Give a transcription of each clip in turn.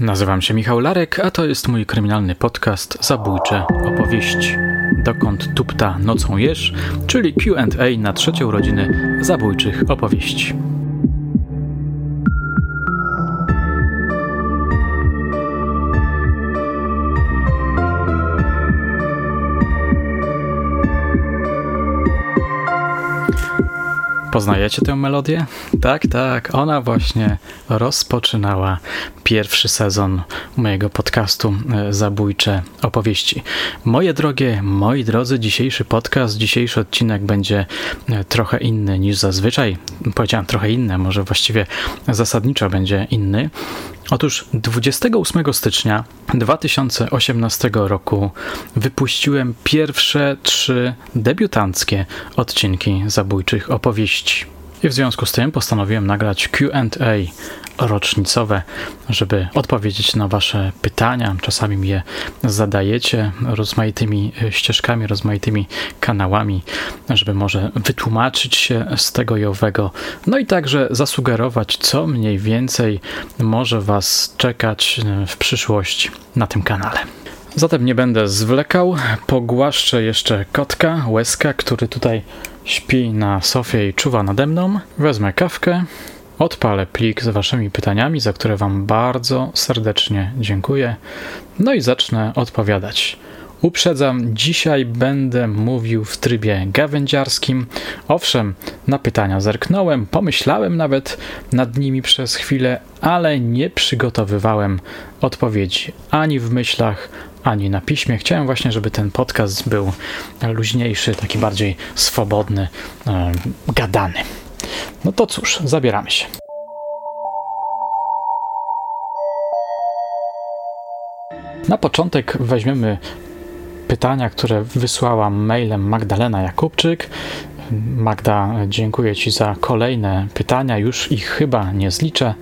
Nazywam się Michał Larek, a to jest mój kryminalny podcast Zabójcze opowieści. Dokąd tupta nocą jesz, czyli Q&A na trzecie urodziny zabójczych opowieści. Poznajecie tę melodię? Tak, tak. Ona właśnie rozpoczynała pierwszy sezon mojego podcastu e, Zabójcze Opowieści. Moje drogie, moi drodzy, dzisiejszy podcast, dzisiejszy odcinek będzie e, trochę inny niż zazwyczaj. Powiedziałem trochę inny, może właściwie zasadniczo będzie inny. Otóż 28 stycznia 2018 roku wypuściłem pierwsze trzy debiutanckie odcinki zabójczych opowieści. I w związku z tym postanowiłem nagrać QA rocznicowe, żeby odpowiedzieć na Wasze pytania. Czasami mi je zadajecie rozmaitymi ścieżkami, rozmaitymi kanałami, żeby może wytłumaczyć się z tego i owego, no i także zasugerować, co mniej więcej może Was czekać w przyszłości na tym kanale. Zatem nie będę zwlekał, pogłaszczę jeszcze kotka, łezka, który tutaj śpi na sofie i czuwa nade mną. Wezmę kawkę, odpalę plik z Waszymi pytaniami, za które Wam bardzo serdecznie dziękuję. No i zacznę odpowiadać. Uprzedzam, dzisiaj będę mówił w trybie gawędziarskim. Owszem, na pytania zerknąłem, pomyślałem nawet nad nimi przez chwilę, ale nie przygotowywałem odpowiedzi ani w myślach, ani na piśmie. Chciałem właśnie, żeby ten podcast był luźniejszy, taki bardziej swobodny, e, gadany. No to cóż, zabieramy się. Na początek weźmiemy pytania, które wysłała mailem Magdalena Jakubczyk. Magda, dziękuję Ci za kolejne pytania. Już ich chyba nie zliczę.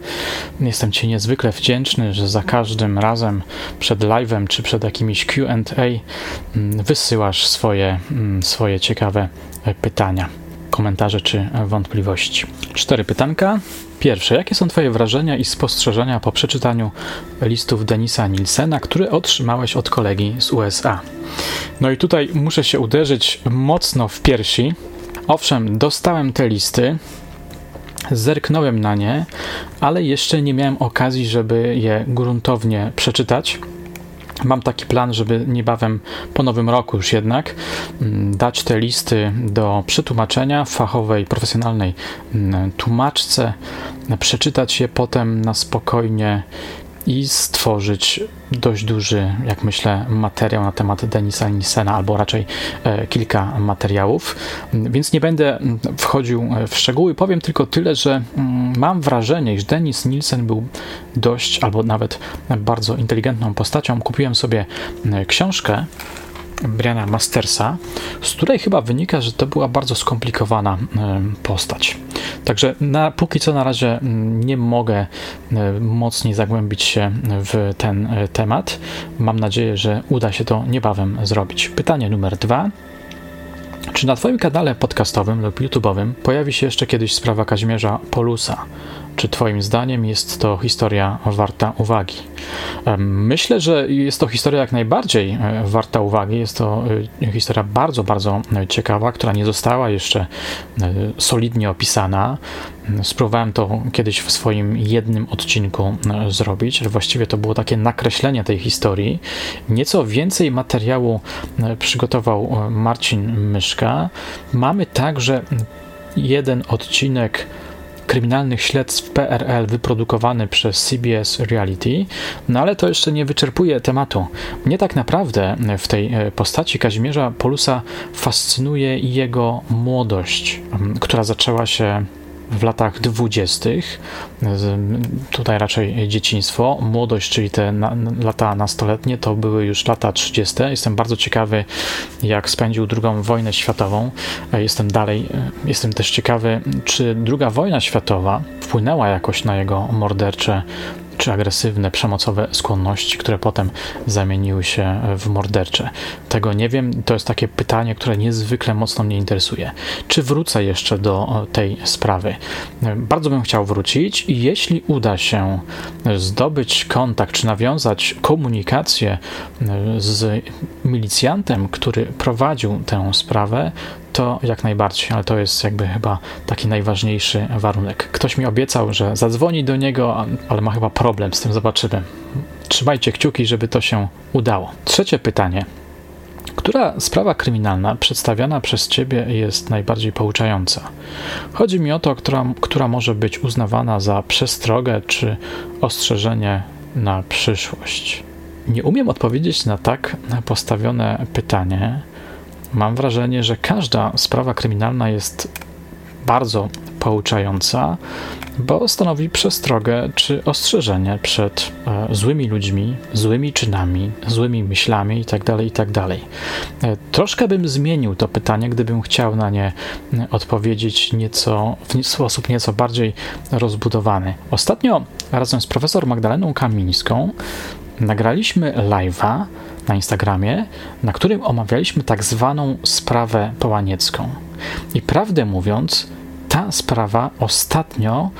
Jestem Ci niezwykle wdzięczny, że za każdym razem przed live'em czy przed jakimiś QA mm, wysyłasz swoje, mm, swoje ciekawe pytania, komentarze czy wątpliwości. Cztery pytanka. Pierwsze, jakie są Twoje wrażenia i spostrzeżenia po przeczytaniu listów Denisa Nielsena, które otrzymałeś od kolegi z USA? No i tutaj muszę się uderzyć mocno w piersi. Owszem, dostałem te listy, zerknąłem na nie, ale jeszcze nie miałem okazji, żeby je gruntownie przeczytać. Mam taki plan, żeby niebawem po nowym roku już jednak mm, dać te listy do przetłumaczenia fachowej, profesjonalnej mm, tłumaczce, przeczytać je potem na spokojnie i stworzyć dość duży, jak myślę, materiał na temat Denisa Nilsena, albo raczej e, kilka materiałów. Więc nie będę wchodził w szczegóły, powiem tylko tyle, że mam wrażenie, iż Denis Nielsen był dość, albo nawet bardzo inteligentną postacią. Kupiłem sobie e, książkę Briana Mastersa, z której chyba wynika, że to była bardzo skomplikowana postać. Także na, póki co na razie nie mogę mocniej zagłębić się w ten e, temat. Mam nadzieję, że uda się to niebawem zrobić. Pytanie numer dwa. Czy na Twoim kanale podcastowym lub YouTube'owym pojawi się jeszcze kiedyś sprawa Kazimierza Polusa? Czy Twoim zdaniem jest to historia warta uwagi? Myślę, że jest to historia jak najbardziej e, warta uwagi. Jest to e, historia bardzo, bardzo e, ciekawa, która nie została jeszcze solidnie opisana. Spróbowałem to kiedyś w swoim jednym odcinku zrobić, że właściwie to było takie nakreślenie tej historii. Nieco więcej materiału przygotował Marcin Myszka. Mamy także jeden odcinek kryminalnych śledztw PRL wyprodukowany przez CBS Reality, no ale to jeszcze nie wyczerpuje tematu. Mnie tak naprawdę w tej e, postaci Kazimierza Polusa fascynuje jego młodość, która zaczęła się w latach dwudziestych, tutaj raczej dzieciństwo, młodość, czyli te na, lata nastoletnie, to były już lata trzydzieste. Jestem bardzo ciekawy, jak spędził drugą wojnę światową. Jestem dalej, jestem też ciekawy, czy druga wojna światowa wpłynęła jakoś na jego mordercze czy agresywne, przemocowe skłonności, które potem zamieniły się w mordercze. Tego nie wiem. To jest takie pytanie, które niezwykle mocno mnie interesuje. Czy wrócę jeszcze do tej sprawy? Bardzo bym chciał wrócić i jeśli uda się zdobyć kontakt, czy nawiązać komunikację z milicjantem, który prowadził tę sprawę, to jak najbardziej, ale to jest jakby chyba taki najważniejszy warunek. Ktoś mi obiecał, że zadzwoni do niego, ale ma chyba problem z tym, zobaczymy. Trzymajcie kciuki, żeby to się udało. Trzecie pytanie. Która sprawa kryminalna przedstawiana przez Ciebie jest najbardziej pouczająca? Chodzi mi o to, która, która może być uznawana za przestrogę czy ostrzeżenie na przyszłość. Nie umiem odpowiedzieć na tak postawione pytanie, mam wrażenie, że każda sprawa kryminalna jest bardzo pouczająca, bo stanowi przestrogę czy ostrzeżenie przed e, złymi ludźmi, złymi czynami, złymi myślami itd. Tak itd. Tak e, troszkę bym zmienił to pytanie, gdybym chciał na nie odpowiedzieć nieco, w sposób nieco bardziej rozbudowany. Ostatnio razem z profesor Magdaleną Kamińską nagraliśmy live'a na Instagramie, na którym omawialiśmy tak zwaną sprawę połaniecką. I prawdę mówiąc, ta sprawa ostatnio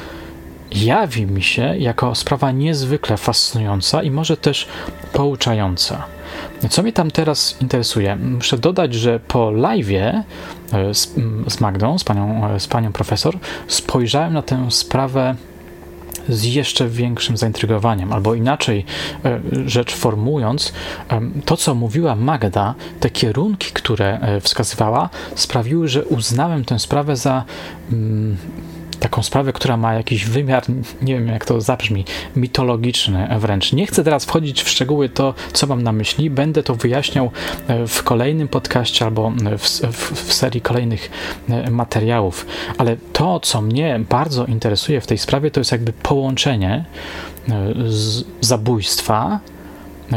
jawi mi się jako sprawa niezwykle fascynująca i może też pouczająca. Co mnie tam teraz interesuje? Muszę dodać, że po live'ie e, z, z Magdą, z panią, e, z panią profesor, spojrzałem na tę sprawę z jeszcze większym zaintrygowaniem, albo inaczej e, rzecz formując, to co mówiła Magda, te kierunki, które e, wskazywała, sprawiły, że uznałem tę sprawę za mm, taką sprawę, która ma jakiś wymiar, nie wiem jak to zabrzmi, mitologiczny wręcz. Nie chcę teraz wchodzić w szczegóły to, co mam na myśli. Będę to wyjaśniał e, w kolejnym podcaście albo w, w, w serii kolejnych e, materiałów. Ale to, co mnie bardzo interesuje w tej sprawie, to jest jakby połączenie e, zabójstwa,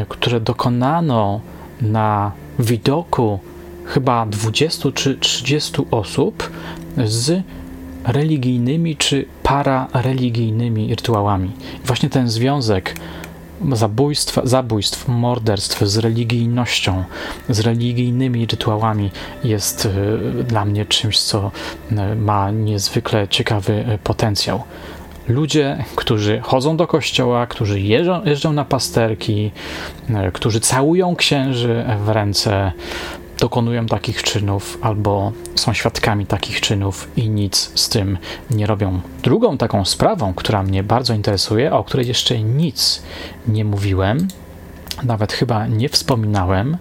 które dokonano na widoku chyba 20 czy 30 osób z religijnymi czy parareligijnymi rytuałami. Właśnie ten związek zabójstw, zabójstw, morderstw z religijnością, z religijnymi rytuałami jest y, dla mnie czymś, co y, ma niezwykle ciekawy y, potencjał. Ludzie, którzy chodzą do kościoła, którzy jeżdżą, jeżdżą na pasterki, którzy całują księży w ręce, dokonują takich czynów albo są świadkami takich czynów i nic z tym nie robią. Drugą taką sprawą, która mnie bardzo interesuje, o której jeszcze nic nie mówiłem, nawet chyba nie wspominałem,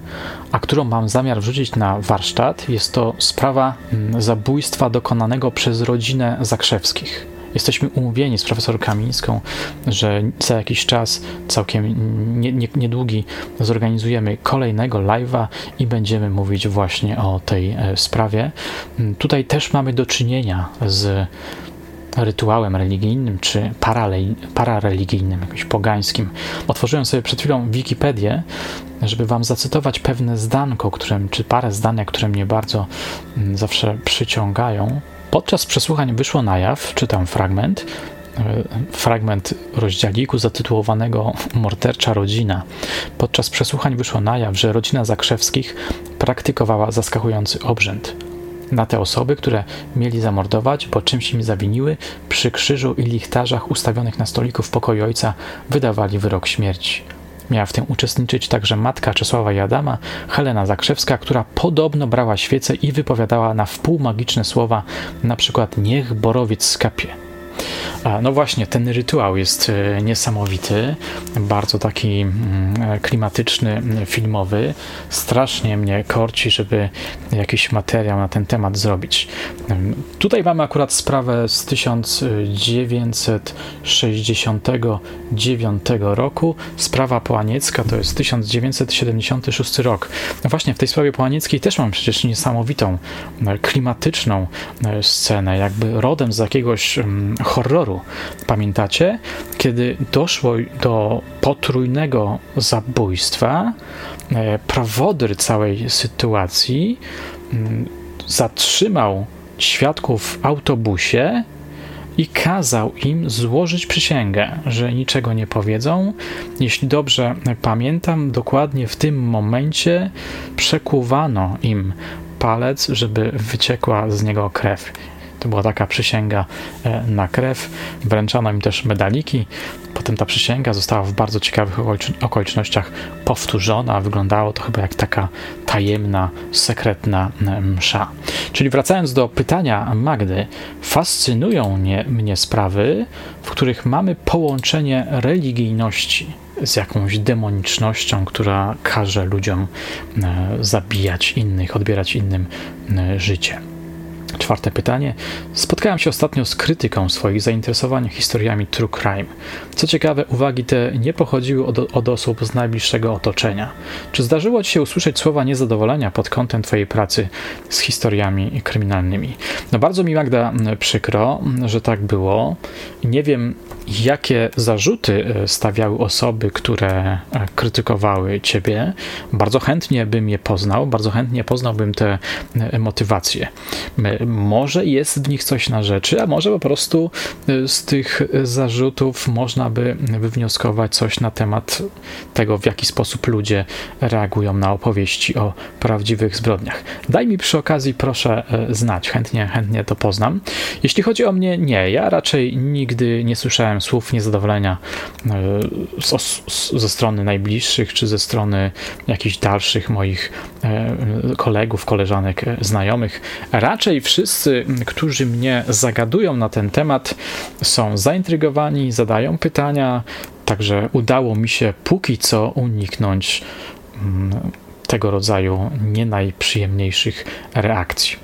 a którą mam zamiar wrzucić na warsztat, jest to sprawa mm, zabójstwa dokonanego przez rodzinę Zakrzewskich. Jesteśmy umówieni z profesor Kamińską, że za jakiś czas, całkiem nie, nie, niedługi, zorganizujemy kolejnego live'a i będziemy mówić właśnie o tej e, sprawie. Mm, tutaj też mamy do czynienia z rytuałem religijnym czy parareligijnym, jakimś pogańskim. Otworzyłem sobie przed chwilą Wikipedię, żeby wam zacytować pewne zdanko, którym, czy parę zdań, które mnie bardzo mm, zawsze przyciągają. Podczas przesłuchań wyszło na jaw, czytam fragment, e, fragment rozdziałiku zatytułowanego Mordercza rodzina. Podczas przesłuchań wyszło na jaw, że rodzina Zakrzewskich praktykowała zaskakujący obrzęd. Na te osoby, które mieli zamordować, bo czymś im zawiniły, przy krzyżu i lichtarzach ustawionych na stoliku w pokoju ojca wydawali wyrok śmierci. Miała w tym uczestniczyć także matka Czesława i Adama, Helena Zakrzewska, która podobno brała świecę i wypowiadała na wpół magiczne słowa, na przykład niech borowiec skapie. No właśnie, ten rytuał jest e, niesamowity, bardzo taki mm, klimatyczny, filmowy. Strasznie mnie korci, żeby jakiś materiał na ten temat zrobić. Tutaj mamy akurat sprawę z 1969 roku. Sprawa Połaniecka to jest 1976 rok. No właśnie, w tej sprawie Połanieckiej też mam przecież niesamowitą, e, klimatyczną e, scenę, jakby rodem z jakiegoś mm, horroru Pamiętacie? Kiedy doszło do potrójnego zabójstwa, e, prowodyr całej sytuacji mm, zatrzymał świadków w autobusie i kazał im złożyć przysięgę, że niczego nie powiedzą. Jeśli dobrze pamiętam, dokładnie w tym momencie przekuwano im palec, żeby wyciekła z niego krew. To była taka przysięga e, na krew. Wręczano im też medaliki. Potem ta przysięga została w bardzo ciekawych okolicznościach powtórzona. Wyglądało to chyba jak taka tajemna, sekretna msza. Czyli wracając do pytania Magdy, fascynują mnie, mnie sprawy, w których mamy połączenie religijności z jakąś demonicznością, która każe ludziom e, zabijać innych, odbierać innym życie. Czwarte pytanie. Spotkałem się ostatnio z krytyką swoich zainteresowań historiami true crime. Co ciekawe, uwagi te nie pochodziły od, od, osób z najbliższego otoczenia. Czy zdarzyło Ci się usłyszeć słowa niezadowolenia pod kątem Twojej pracy z historiami kryminalnymi? No bardzo mi Magda przykro, że tak było. Nie wiem, jakie zarzuty e, stawiały osoby, które e, krytykowały Ciebie. Bardzo chętnie bym je poznał, bardzo chętnie poznałbym te e, motywacje może jest w nich coś na rzeczy, a może po prostu y, z tych zarzutów można by wywnioskować coś na temat tego, w jaki sposób ludzie reagują na opowieści o prawdziwych zbrodniach. Daj mi przy okazji proszę y, znać, chętnie, chętnie to poznam. Jeśli chodzi o mnie, nie, ja raczej nigdy nie słyszałem słów niezadowolenia y, ze strony najbliższych, czy ze strony jakichś dalszych moich kolegów, koleżanek, znajomych. Raczej wszyscy, którzy mnie zagadują na ten temat, są zaintrygowani, zadają pytania, także udało mi się póki co uniknąć mm, tego rodzaju nie najprzyjemniejszych reakcji.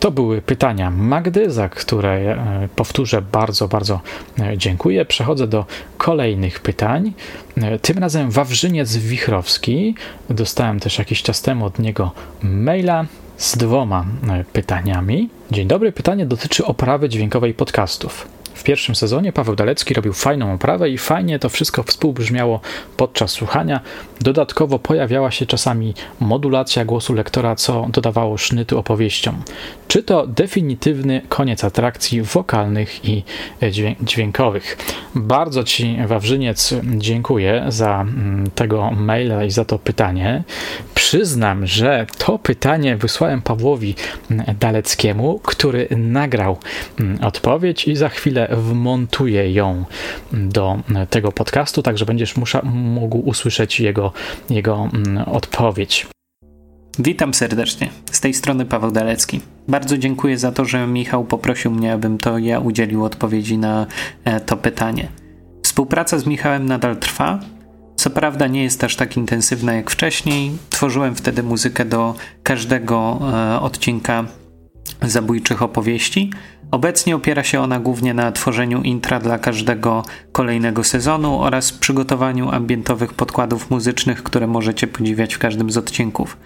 To były pytania Magdy, za które e, powtórzę bardzo, bardzo e, dziękuję. Przechodzę do kolejnych pytań. E, tym razem Wawrzyniec Wichrowski. Dostałem też jakiś czas temu od niego maila z dwoma e, pytaniami. Dzień dobry, pytanie dotyczy oprawy dźwiękowej podcastów. W pierwszym sezonie Paweł Dalecki robił fajną oprawę i fajnie to wszystko współbrzmiało podczas słuchania. Dodatkowo pojawiała się czasami modulacja głosu lektora, co dodawało sznytu opowieściom. Czy to definitywny koniec atrakcji wokalnych i dźwiękowych? Bardzo Ci, Wawrzyniec, dziękuję za mm, tego maila i za to pytanie. Przyznam, że to pytanie wysłałem Pawłowi mm, Daleckiemu, który nagrał mm, odpowiedź i za chwilę wmontuję ją do tego podcastu, także będziesz musza, mógł usłyszeć jego, jego odpowiedź. Witam serdecznie. Z tej strony Paweł Dalecki. Bardzo dziękuję za to, że Michał poprosił mnie, abym to ja udzielił odpowiedzi na e, to pytanie. Współpraca z Michałem nadal trwa. Co prawda nie jest aż tak intensywna jak wcześniej. Tworzyłem wtedy muzykę do każdego e, odcinka zabójczych opowieści. Obecnie opiera się ona głównie na tworzeniu intra dla każdego kolejnego sezonu oraz przygotowaniu ambientowych podkładów muzycznych, które możecie podziwiać w każdym z odcinków.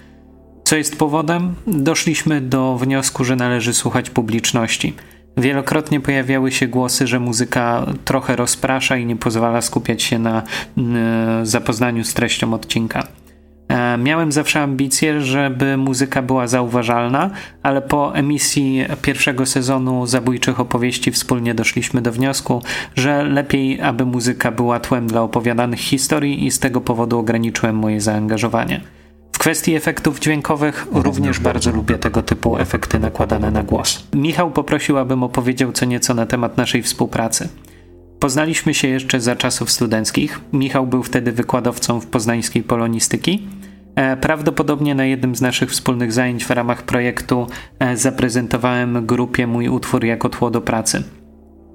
Co jest powodem? Doszliśmy do wniosku, że należy słuchać publiczności. Wielokrotnie pojawiały się głosy, że muzyka trochę rozprasza i nie pozwala skupiać się na y, zapoznaniu z treścią odcinka. E, miałem zawsze ambicje, żeby muzyka była zauważalna, ale po emisji pierwszego sezonu zabójczych opowieści wspólnie doszliśmy do wniosku, że lepiej, aby muzyka była tłem dla opowiadanych historii i z tego powodu ograniczyłem moje zaangażowanie. W kwestii efektów dźwiękowych również bardzo lubię tego typu efekty nakładane na głos. Michał poprosił, abym opowiedział co nieco na temat naszej współpracy. Poznaliśmy się jeszcze za czasów studenckich. Michał był wtedy wykładowcą w poznańskiej polonistyki. E, prawdopodobnie na jednym z naszych wspólnych zajęć w ramach projektu e, zaprezentowałem grupie mój utwór jako tło do pracy.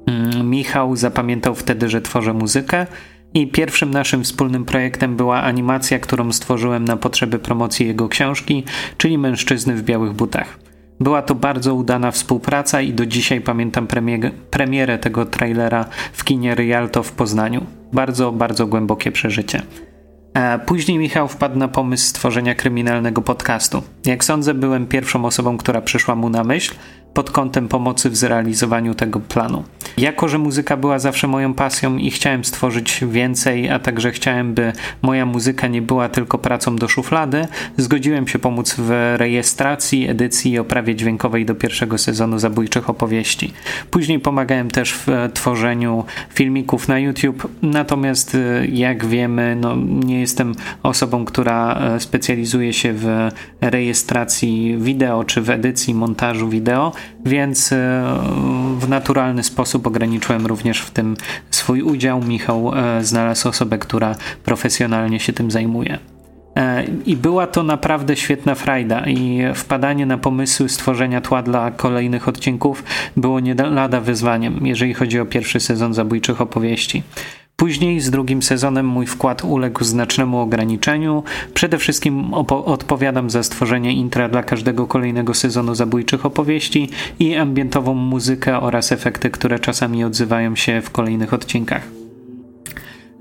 Mm, Michał zapamiętał wtedy, że tworzę muzykę i pierwszym naszym wspólnym projektem była animacja, którą stworzyłem na potrzeby promocji jego książki, czyli Mężczyzny w białych butach. Była to bardzo udana współpraca i do dzisiaj pamiętam premier premierę tego trailera w kinie Rialto w Poznaniu. Bardzo, bardzo głębokie przeżycie. E, później Michał wpadł na pomysł stworzenia kryminalnego podcastu. Jak sądzę, byłem pierwszą osobą, która przyszła mu na myśl pod kątem pomocy w zrealizowaniu tego planu. Jako że muzyka była zawsze moją pasją i chciałem stworzyć więcej, a także chciałem, by moja muzyka nie była tylko pracą do szuflady, zgodziłem się pomóc w rejestracji, edycji i oprawie dźwiękowej do pierwszego sezonu zabójczych opowieści. Później pomagałem też w tworzeniu filmików na YouTube, natomiast e, jak wiemy, no, nie jestem osobą, która e, specjalizuje się w rejestracji wideo czy w edycji, montażu wideo, więc e, w naturalny sposób ograniczyłem również w tym swój udział. Michał znalazł osobę, która profesjonalnie się tym zajmuje. E, I była to naprawdę świetna frajda i wpadanie na pomysły stworzenia tła dla kolejnych odcinków było nie lada wyzwaniem, jeżeli chodzi o pierwszy sezon zabójczych opowieści. Później z drugim sezonem mój wkład uległ znacznemu ograniczeniu. Przede wszystkim odpowiadam za stworzenie intra dla każdego kolejnego sezonu zabójczych opowieści i ambientową muzykę oraz efekty, które czasami odzywają się w kolejnych odcinkach.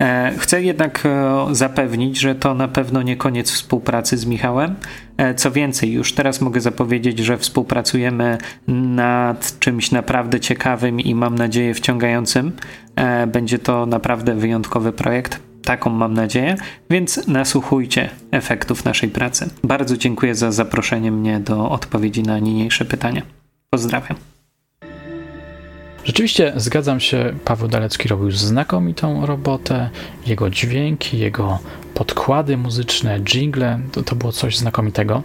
E, chcę jednak e, zapewnić, że to na pewno nie koniec współpracy z Michałem. E, co więcej, już teraz mogę zapowiedzieć, że współpracujemy nad czymś naprawdę ciekawym i mam nadzieję wciągającym. Będzie to naprawdę wyjątkowy projekt. Taką mam nadzieję, więc nasłuchujcie efektów naszej pracy. Bardzo dziękuję za zaproszenie mnie do odpowiedzi na niniejsze pytania. Pozdrawiam. Rzeczywiście zgadzam się, Paweł Dalecki robił znakomitą robotę. Jego dźwięki, jego podkłady muzyczne, jingle, to, to było coś znakomitego.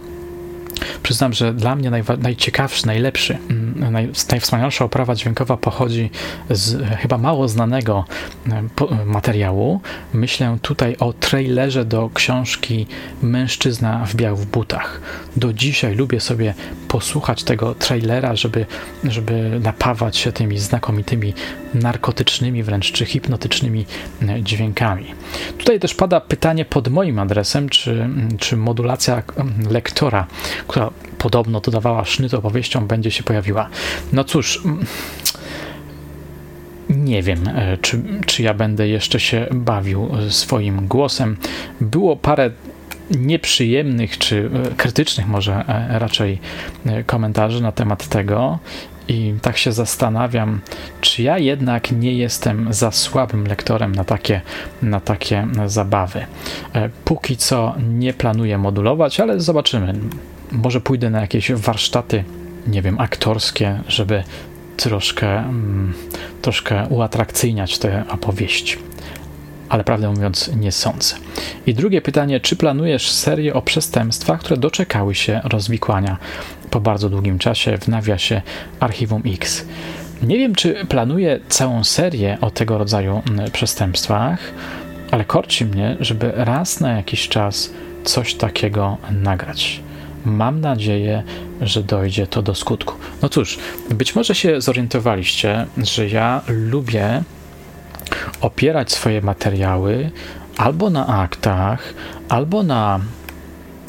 Przyznam, że dla mnie najciekawszy, najlepszy, mm, naj- najwspanialsza oprawa dźwiękowa pochodzi z chyba mało znanego mm, materiału. Myślę tutaj o trailerze do książki Mężczyzna w białych butach. Do dzisiaj lubię sobie posłuchać tego trailera, żeby, żeby napawać się tymi znakomitymi narkotycznymi wręcz czy hipnotycznymi mm, dźwiękami. Tutaj też pada pytanie pod moim adresem, czy, czy modulacja lektora która podobno dodawała sznyt opowieściom, będzie się pojawiła. No cóż. Mm, nie wiem, e, czy, czy ja będę jeszcze się bawił e, swoim głosem. Było parę nieprzyjemnych czy e, krytycznych, może raczej komentarzy na temat tego. I tak się zastanawiam, czy ja jednak nie jestem za słabym lektorem na takie, na takie zabawy. Póki co nie planuję modulować, ale zobaczymy może pójdę na jakieś warsztaty, nie wiem, aktorskie, żeby troszkę, mm, troszkę uatrakcyjniać te opowieści. Ale prawdę mówiąc, nie sądzę. I drugie pytanie: czy planujesz serię o przestępstwach, które doczekały się rozwikłania po bardzo długim czasie w nawiasie Archiwum X? Nie wiem, czy planuję całą serię o tego rodzaju mm, przestępstwach, ale korci mnie, żeby raz na jakiś czas coś takiego nagrać. Mam nadzieję, że dojdzie to do skutku. No cóż, być może się zorientowaliście, że ja lubię opierać swoje materiały albo na aktach, albo na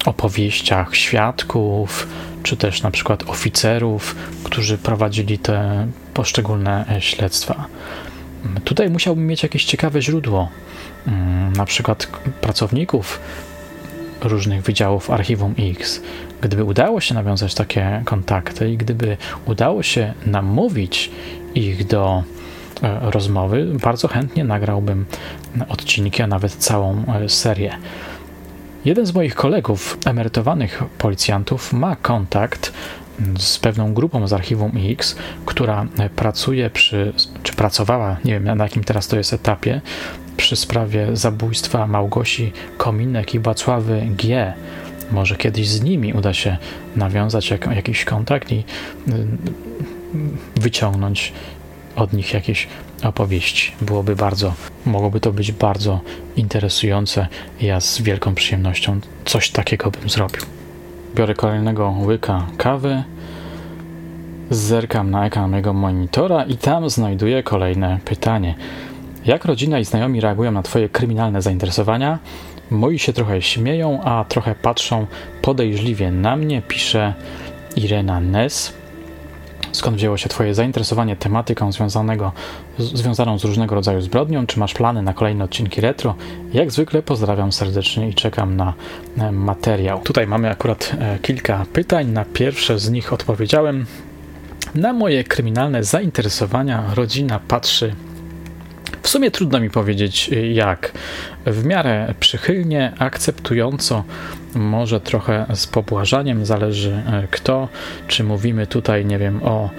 opowieściach świadków, czy też na przykład oficerów, którzy prowadzili te poszczególne śledztwa. Tutaj musiałbym mieć jakieś ciekawe źródło, mm, na przykład pracowników różnych wydziałów Archiwum X. Gdyby udało się nawiązać takie kontakty i gdyby udało się namówić ich do e, rozmowy, bardzo chętnie nagrałbym odcinki, a nawet całą e, serię. Jeden z moich kolegów, emerytowanych policjantów, ma kontakt z pewną grupą z Archiwum X, która pracuje przy, czy pracowała, nie wiem na jakim teraz to jest etapie, przy sprawie zabójstwa Małgosi Kominek i Wacławy G. Może kiedyś z nimi uda się nawiązać jak, jakiś kontakt i y, wyciągnąć od nich jakieś opowieści. Byłoby bardzo, mogłoby to być bardzo interesujące. Ja z wielką przyjemnością coś takiego bym zrobił. Biorę kolejnego łyka kawy, zerkam na ekran mojego monitora i tam znajduję kolejne pytanie. Jak rodzina i znajomi reagują na Twoje kryminalne zainteresowania? Moi się trochę śmieją, a trochę patrzą podejrzliwie na mnie, pisze Irena Ness. Skąd wzięło się Twoje zainteresowanie tematyką związanego, związaną z różnego rodzaju zbrodnią? Czy masz plany na kolejne odcinki retro? Jak zwykle pozdrawiam serdecznie i czekam na materiał. Tutaj mamy akurat e, kilka pytań. Na pierwsze z nich odpowiedziałem Na moje kryminalne zainteresowania rodzina patrzy w sumie trudno mi powiedzieć jak. W miarę przychylnie, akceptująco, może trochę z pobłażaniem, zależy e, kto. Czy mówimy tutaj, nie wiem, o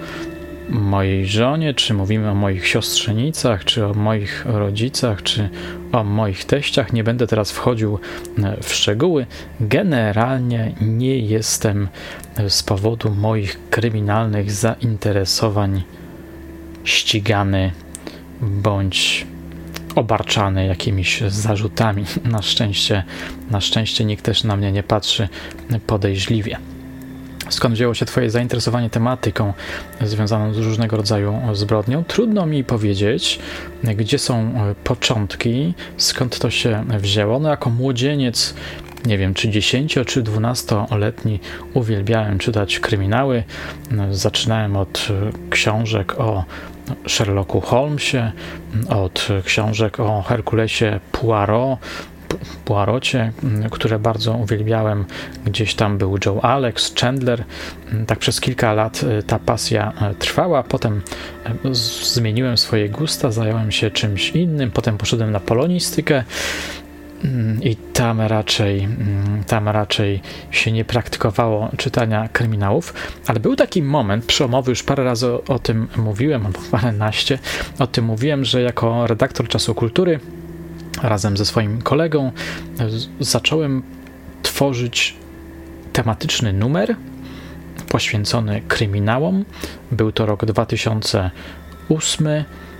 mojej żonie, czy mówimy o moich siostrzenicach, czy o moich rodzicach, czy o moich teściach. Nie będę teraz wchodził e, w szczegóły. Generalnie nie jestem e, z powodu moich kryminalnych zainteresowań ścigany bądź obarczany jakimiś zarzutami. Na szczęście, na szczęście nikt też na mnie nie patrzy podejrzliwie. Skąd wzięło się Twoje zainteresowanie tematyką związaną z różnego rodzaju zbrodnią? Trudno mi powiedzieć, gdzie są początki, skąd to się wzięło. No, jako młodzieniec nie wiem, czy 10 czy 12-letni uwielbiałem czytać kryminały. Zaczynałem od książek o Sherlocku Holmesie, od książek o Herkulesie Poirot, Poirocie, które bardzo uwielbiałem. Gdzieś tam był Joe Alex, Chandler. Tak przez kilka lat e, ta pasja e, trwała. Potem e, zmieniłem swoje gusta, zająłem się czymś innym. Potem poszedłem na polonistykę. Mm, I tam raczej, mm, tam raczej się nie praktykowało czytania kryminałów, ale był taki moment przełomowy, już parę razy o, o tym mówiłem, albo paręnaście o tym mówiłem, że jako redaktor czasu kultury razem ze swoim kolegą zacząłem tworzyć tematyczny numer poświęcony kryminałom. Był to rok 2008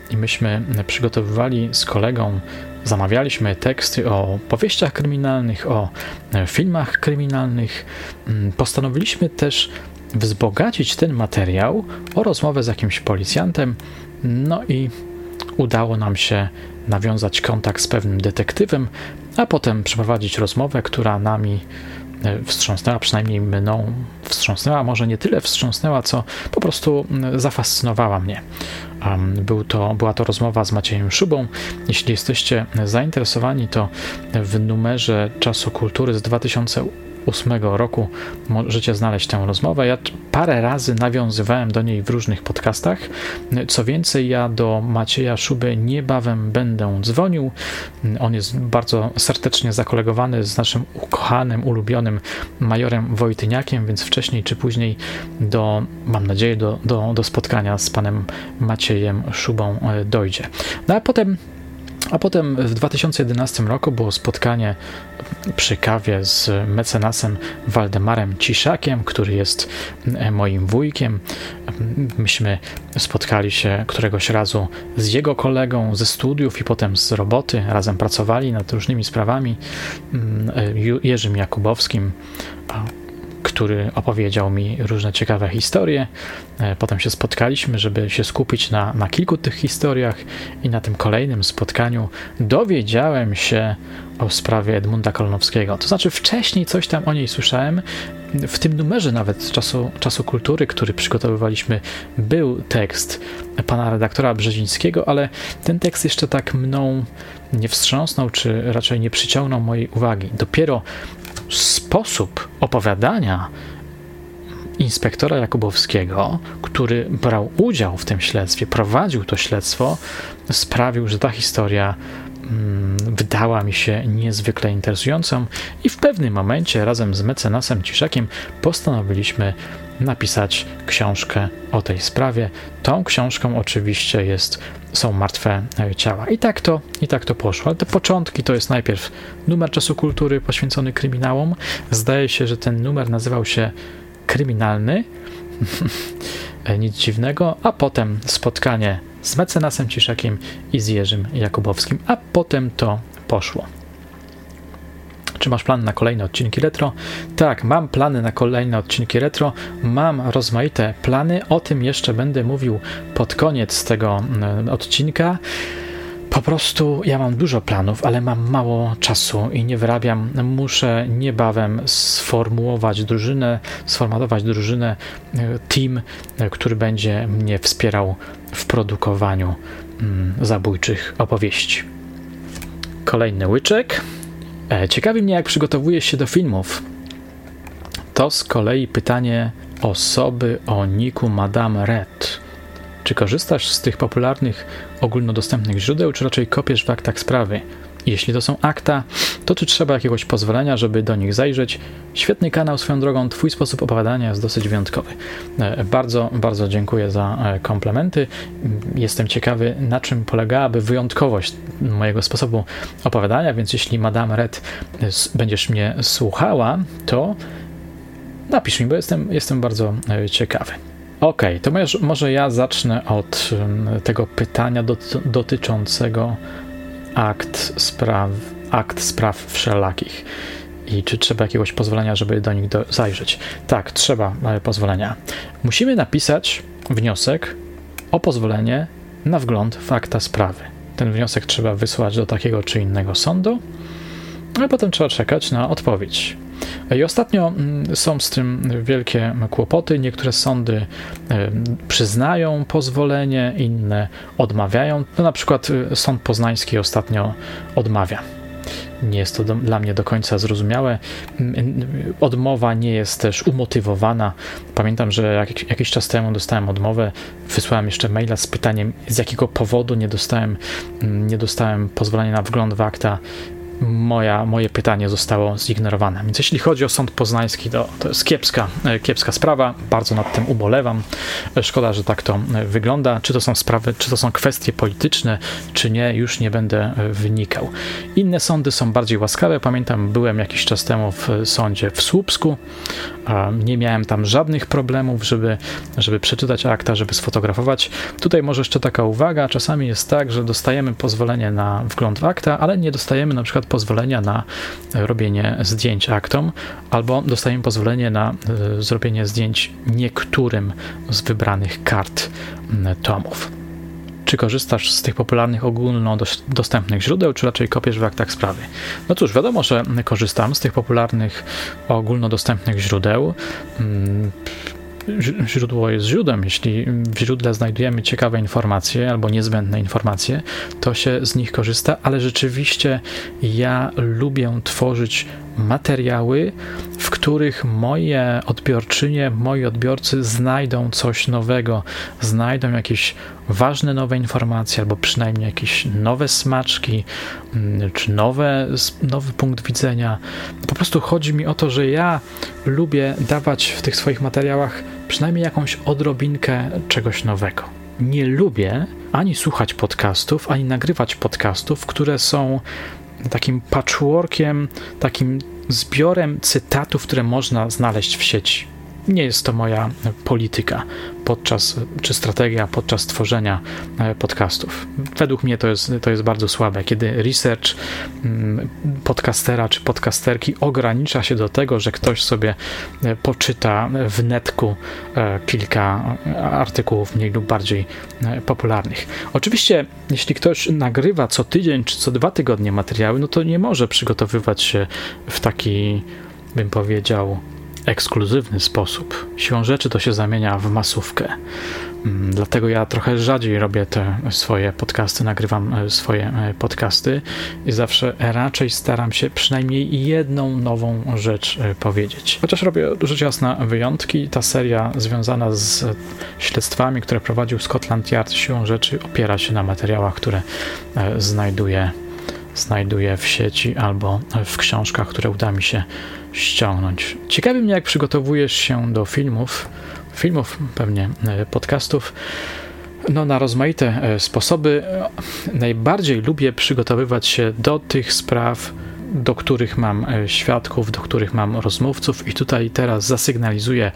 i myśmy przygotowywali z kolegą Zamawialiśmy teksty o powieściach kryminalnych, o e, filmach kryminalnych. Mm, postanowiliśmy też wzbogacić ten materiał o rozmowę z jakimś policjantem, no i udało nam się nawiązać kontakt z pewnym detektywem, a potem przeprowadzić rozmowę, która nami wstrząsnęła, przynajmniej mną wstrząsnęła, może nie tyle wstrząsnęła, co po prostu zafascynowała mnie. Był to, była to rozmowa z Maciejem Szubą. Jeśli jesteście zainteresowani, to w numerze Czasu Kultury z 2000 2008 roku możecie znaleźć tę rozmowę. Ja parę razy nawiązywałem do niej w różnych podcastach. Co więcej, ja do Macieja Szuby niebawem będę dzwonił. On jest bardzo serdecznie zakolegowany z naszym ukochanym, ulubionym majorem Wojtyniakiem, więc wcześniej czy później do, mam nadzieję, do, do, do spotkania z panem Maciejem Szubą e, dojdzie. No a potem a potem w 2011 roku było spotkanie przy kawie z mecenasem Waldemarem Ciszakiem, który jest e, moim wujkiem. Myśmy spotkali się któregoś razu z jego kolegą ze studiów i potem z roboty. Razem pracowali nad różnymi sprawami. Mm, e, Jerzym Jakubowskim, który opowiedział mi różne ciekawe historie. E, potem się spotkaliśmy, żeby się skupić na, na kilku tych historiach, i na tym kolejnym spotkaniu dowiedziałem się o sprawie Edmunda Kolonowskiego. To znaczy, wcześniej coś tam o niej słyszałem. W tym numerze nawet czasu, czasu kultury, który przygotowywaliśmy, był tekst pana redaktora Brzezińskiego, ale ten tekst jeszcze tak mną nie wstrząsnął, czy raczej nie przyciągnął mojej uwagi. Dopiero sposób opowiadania inspektora Jakubowskiego, który brał udział w tym śledztwie, prowadził to śledztwo, sprawił, że ta historia mm, wydała mi się niezwykle interesującą i w pewnym momencie razem z mecenasem Ciszakiem postanowiliśmy napisać książkę o tej sprawie. Tą książką oczywiście jest są martwe e, ciała. I tak to, i tak to poszło. Ale te początki to jest najpierw numer czasu kultury poświęcony kryminałom. Zdaje się, że ten numer nazywał się Kryminalny. E, nic dziwnego, a potem spotkanie z mecenasem Ciszakiem i z Jerzym Jakubowskim, a potem to poszło. Czy masz plan na kolejne odcinki retro? Tak, mam plany na kolejne odcinki retro. Mam rozmaite plany. O tym jeszcze będę mówił pod koniec tego mm, odcinka. Po prostu ja mam dużo planów, ale mam mało czasu i nie wyrabiam. Muszę niebawem sformułować drużynę, sformatować drużynę, e, team, e, który będzie mnie wspierał w produkowaniu mm, zabójczych opowieści. Kolejny łyczek. E, ciekawi mnie, jak przygotowujesz się do filmów. To z kolei pytanie osoby o niku Madame Red. Czy korzystasz z tych popularnych, ogólnodostępnych źródeł, czy raczej kopiesz w aktach sprawy? Jeśli to są akta, to czy trzeba jakiegoś pozwolenia, żeby do nich zajrzeć? Świetny kanał swoją drogą, Twój sposób opowiadania jest dosyć wyjątkowy. E, bardzo, bardzo dziękuję za e, komplementy. Jestem ciekawy, na czym polegałaby wyjątkowość mojego sposobu opowiadania, więc jeśli Madame Red e, będziesz mnie słuchała, to napisz mi, bo jestem, jestem bardzo ciekawy. Ok, to może ja zacznę od tego pytania dotyczącego akt spraw, akt spraw wszelakich. I czy trzeba jakiegoś pozwolenia, żeby do nich do, zajrzeć? Tak, trzeba e, pozwolenia. Musimy napisać wniosek o pozwolenie na wgląd w akta sprawy. Ten wniosek trzeba wysłać do takiego czy innego sądu, a potem trzeba czekać na odpowiedź. I ostatnio mm, są z tym wielkie kłopoty. Niektóre sądy przyznają pozwolenie, inne odmawiają. No, na przykład y, Sąd Poznański ostatnio odmawia. Nie jest to do, dla mnie do końca zrozumiałe. Odmowa nie jest też umotywowana. Pamiętam, że jak, jakiś czas temu dostałem odmowę, wysłałem jeszcze maila z pytaniem, z jakiego powodu nie dostałem, nie dostałem pozwolenia na wgląd w akta moja, moje pytanie zostało zignorowane. Więc jeśli chodzi o sąd poznański, to, to jest kiepska, e, kiepska sprawa. Bardzo nad tym ubolewam. E, szkoda, że tak to e, wygląda. Czy to są sprawy, czy to są kwestie polityczne, czy nie, już nie będę wynikał. Inne sądy są bardziej łaskawe. Pamiętam, byłem jakiś czas temu w sądzie w Słupsku. Nie miałem tam żadnych problemów, żeby, żeby przeczytać akta, żeby sfotografować. Tutaj może jeszcze taka uwaga. Czasami jest tak, że dostajemy pozwolenie na wgląd w akta, ale nie dostajemy na przykład pozwolenia na robienie zdjęć aktom, albo dostajemy pozwolenie na e, zrobienie zdjęć niektórym z wybranych kart tomów. Czy korzystasz z tych popularnych ogólnodostępnych źródeł, czy raczej kopiesz w aktach sprawy? No cóż, wiadomo, że korzystam z tych popularnych ogólnodostępnych źródeł źródło jest źródłem. Jeśli w źródle znajdujemy ciekawe informacje albo niezbędne informacje, to się z nich korzysta, ale rzeczywiście ja lubię tworzyć materiały, w których moje odbiorczynie, moi odbiorcy znajdą coś nowego, znajdą jakieś ważne nowe informacje, albo przynajmniej jakieś nowe smaczki, mm, czy nowe, nowy punkt widzenia. Po prostu chodzi mi o to, że ja lubię dawać w tych swoich materiałach przynajmniej jakąś odrobinkę czegoś nowego. Nie lubię ani słuchać podcastów, ani nagrywać podcastów, które są takim patchworkiem, takim zbiorem cytatów, które można znaleźć w sieci. Nie jest to moja polityka podczas, czy strategia podczas tworzenia e, podcastów. Według mnie to jest, to jest bardzo słabe, kiedy research mm, podcastera czy podcasterki ogranicza się do tego, że ktoś sobie e, poczyta w netku e, kilka artykułów mniej lub bardziej popularnych. Oczywiście, jeśli ktoś nagrywa co tydzień czy co dwa tygodnie materiały, no to nie może przygotowywać się w taki, bym powiedział, ekskluzywny sposób. Siłą rzeczy to się zamienia w masówkę. Mm, dlatego ja trochę rzadziej robię te swoje podcasty, nagrywam e, swoje e, podcasty i zawsze raczej staram się przynajmniej jedną nową rzecz e, powiedzieć. Chociaż robię rzecz jasna wyjątki, ta seria związana z śledztwami, które prowadził Scotland Yard, siłą rzeczy opiera się na materiałach, które znajduję, znajduję w sieci albo w książkach, które uda mi się ściągnąć. Ciekawi mnie, jak przygotowujesz się do filmów, filmów, pewnie e, podcastów, no, na rozmaite e, sposoby. Najbardziej lubię przygotowywać się do tych spraw, do których mam e, świadków, do których mam rozmówców, i tutaj teraz zasygnalizuję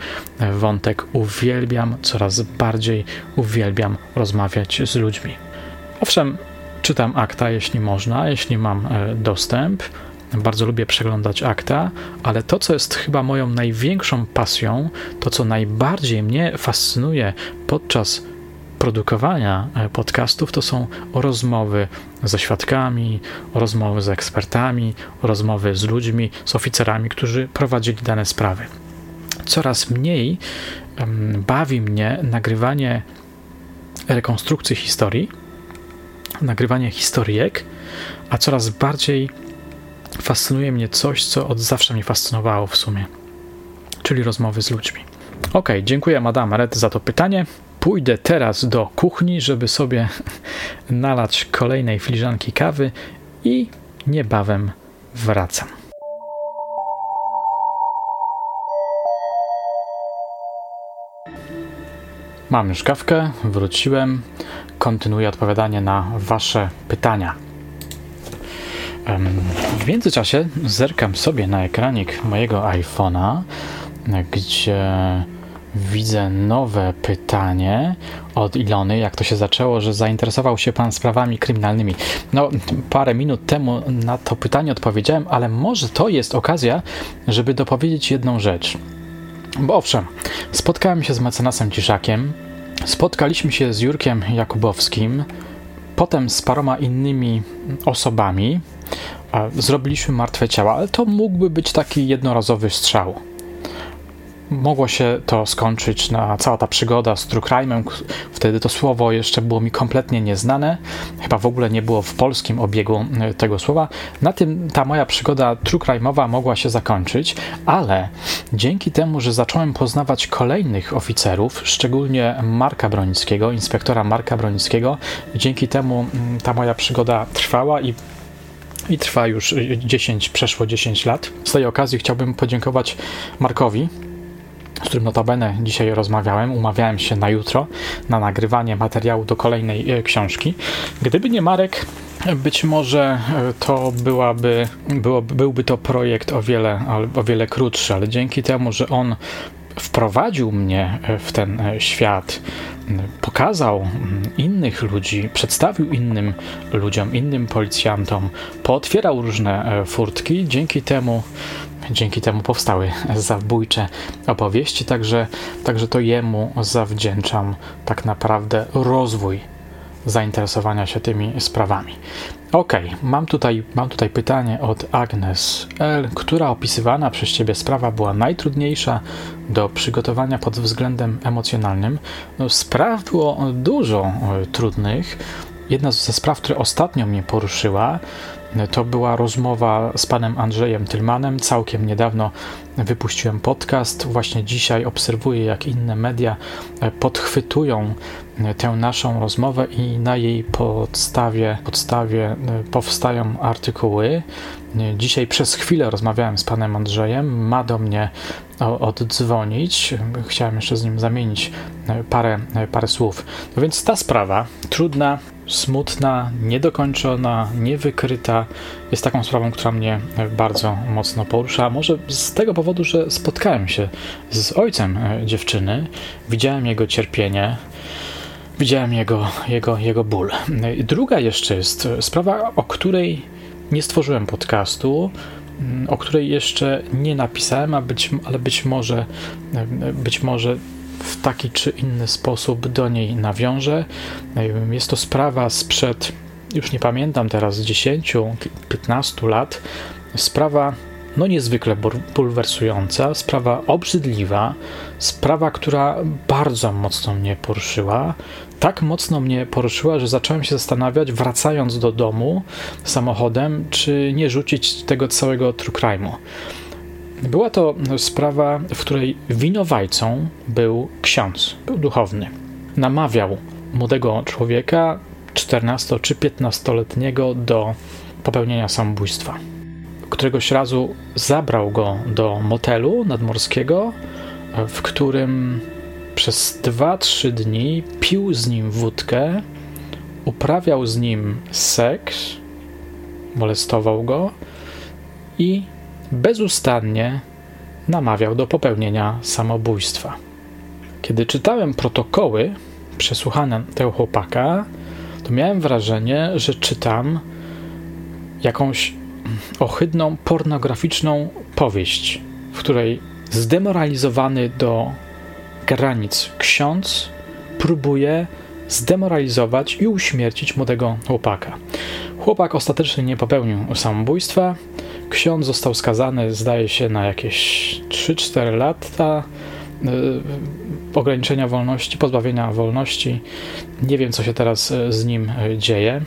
wątek. Uwielbiam, coraz bardziej uwielbiam rozmawiać z ludźmi. Owszem, czytam akta, jeśli można, jeśli mam dostęp bardzo lubię przeglądać akta, ale to, co jest chyba moją największą pasją, to, co najbardziej mnie fascynuje podczas produkowania e, podcastów, to są rozmowy ze świadkami, rozmowy z ekspertami, rozmowy z ludźmi, z oficerami, którzy prowadzili dane sprawy. Coraz mniej um, bawi mnie nagrywanie rekonstrukcji historii, nagrywanie historyjek, a coraz bardziej fascynuje mnie coś, co od zawsze mnie fascynowało w sumie, czyli rozmowy z ludźmi. Ok, dziękuję Madame Maret za to pytanie. Pójdę teraz do kuchni, żeby sobie nalać kolejnej filiżanki kawy i niebawem wracam. Mam już kawkę, wróciłem, kontynuuję odpowiadanie na Wasze pytania. W międzyczasie zerkam sobie na ekranik mojego iPhone'a, gdzie widzę nowe pytanie od Ilony, jak to się zaczęło, że zainteresował się Pan sprawami kryminalnymi. No, parę minut temu na to pytanie odpowiedziałem, ale może to jest okazja, żeby dopowiedzieć jedną rzecz. Bo owszem, spotkałem się z mecenasem Ciszakiem, spotkaliśmy się z Jurkiem Jakubowskim, potem z paroma innymi osobami, zrobiliśmy martwe ciała, ale to mógłby być taki jednorazowy strzał mogło się to skończyć na cała ta przygoda z True Crime'em. Wtedy to słowo jeszcze było mi kompletnie nieznane. Chyba w ogóle nie było w polskim obiegu e, tego słowa. Na tym ta moja przygoda True Crime'owa mogła się zakończyć, ale dzięki temu, że zacząłem poznawać kolejnych oficerów, szczególnie Marka Bronickiego, inspektora Marka Bronickiego, dzięki temu mm, ta moja przygoda trwała i i trwa już 10, przeszło 10 lat. Z tej okazji chciałbym podziękować Markowi z którym notabene dzisiaj rozmawiałem, umawiałem się na jutro na nagrywanie materiału do kolejnej e, książki. Gdyby nie Marek, być może e, to byłaby, było, byłby to projekt o wiele, o wiele krótszy, ale dzięki temu, że on wprowadził mnie e, w ten świat, pokazał innych ludzi, przedstawił innym ludziom, innym policjantom, pootwierał różne furtki, dzięki temu Dzięki temu powstały zabójcze opowieści, także, także to jemu zawdzięczam tak naprawdę rozwój zainteresowania się tymi sprawami. Ok, mam tutaj, mam tutaj pytanie od Agnes L., która opisywana przez Ciebie sprawa była najtrudniejsza do przygotowania pod względem emocjonalnym. No, spraw było dużo e, trudnych. Jedna ze spraw, która ostatnio mnie poruszyła, to była rozmowa z panem Andrzejem Tylmanem. Całkiem niedawno wypuściłem podcast. Właśnie dzisiaj obserwuję, jak inne media e, podchwytują e, tę naszą rozmowę i na jej podstawie, podstawie e, powstają artykuły. Dzisiaj przez chwilę rozmawiałem z panem Andrzejem. Ma do mnie oddzwonić. Chciałem jeszcze z nim zamienić parę, parę słów. No więc ta sprawa, trudna, smutna, niedokończona, niewykryta, jest taką sprawą, która mnie bardzo mocno porusza. Może z tego powodu, że spotkałem się z ojcem e, dziewczyny, widziałem jego cierpienie, widziałem jego, jego, jego ból. Druga jeszcze jest sprawa, o której nie stworzyłem podcastu, mm, o której jeszcze nie napisałem, a być, ale być może, e, być może w taki czy inny sposób do niej nawiążę. Jest to sprawa sprzed, już nie pamiętam teraz, 10-15 lat. Sprawa no niezwykle bulwersująca, sprawa obrzydliwa, sprawa, która bardzo mocno mnie poruszyła. Tak mocno mnie poruszyła, że zacząłem się zastanawiać, wracając do domu samochodem, czy nie rzucić tego całego true crime'u. Była to sprawa, w której winowajcą był ksiądz, był duchowny. Namawiał młodego człowieka, 14 czy 15-letniego, do popełnienia samobójstwa. Któregoś razu zabrał go do motelu nadmorskiego, w którym przez 2-3 dni pił z nim wódkę, uprawiał z nim seks, molestował go i bezustannie namawiał do popełnienia samobójstwa. Kiedy czytałem protokoły przesłuchane tego chłopaka, to miałem wrażenie, że czytam jakąś ohydną, pornograficzną powieść, w której zdemoralizowany do granic ksiądz próbuje zdemoralizować i uśmiercić młodego chłopaka. Chłopak ostatecznie nie popełnił samobójstwa, Ksiądz został skazany, zdaje się, na jakieś 3-4 lata y, ograniczenia wolności, pozbawienia wolności. Nie wiem, co się teraz y, z nim y, dzieje.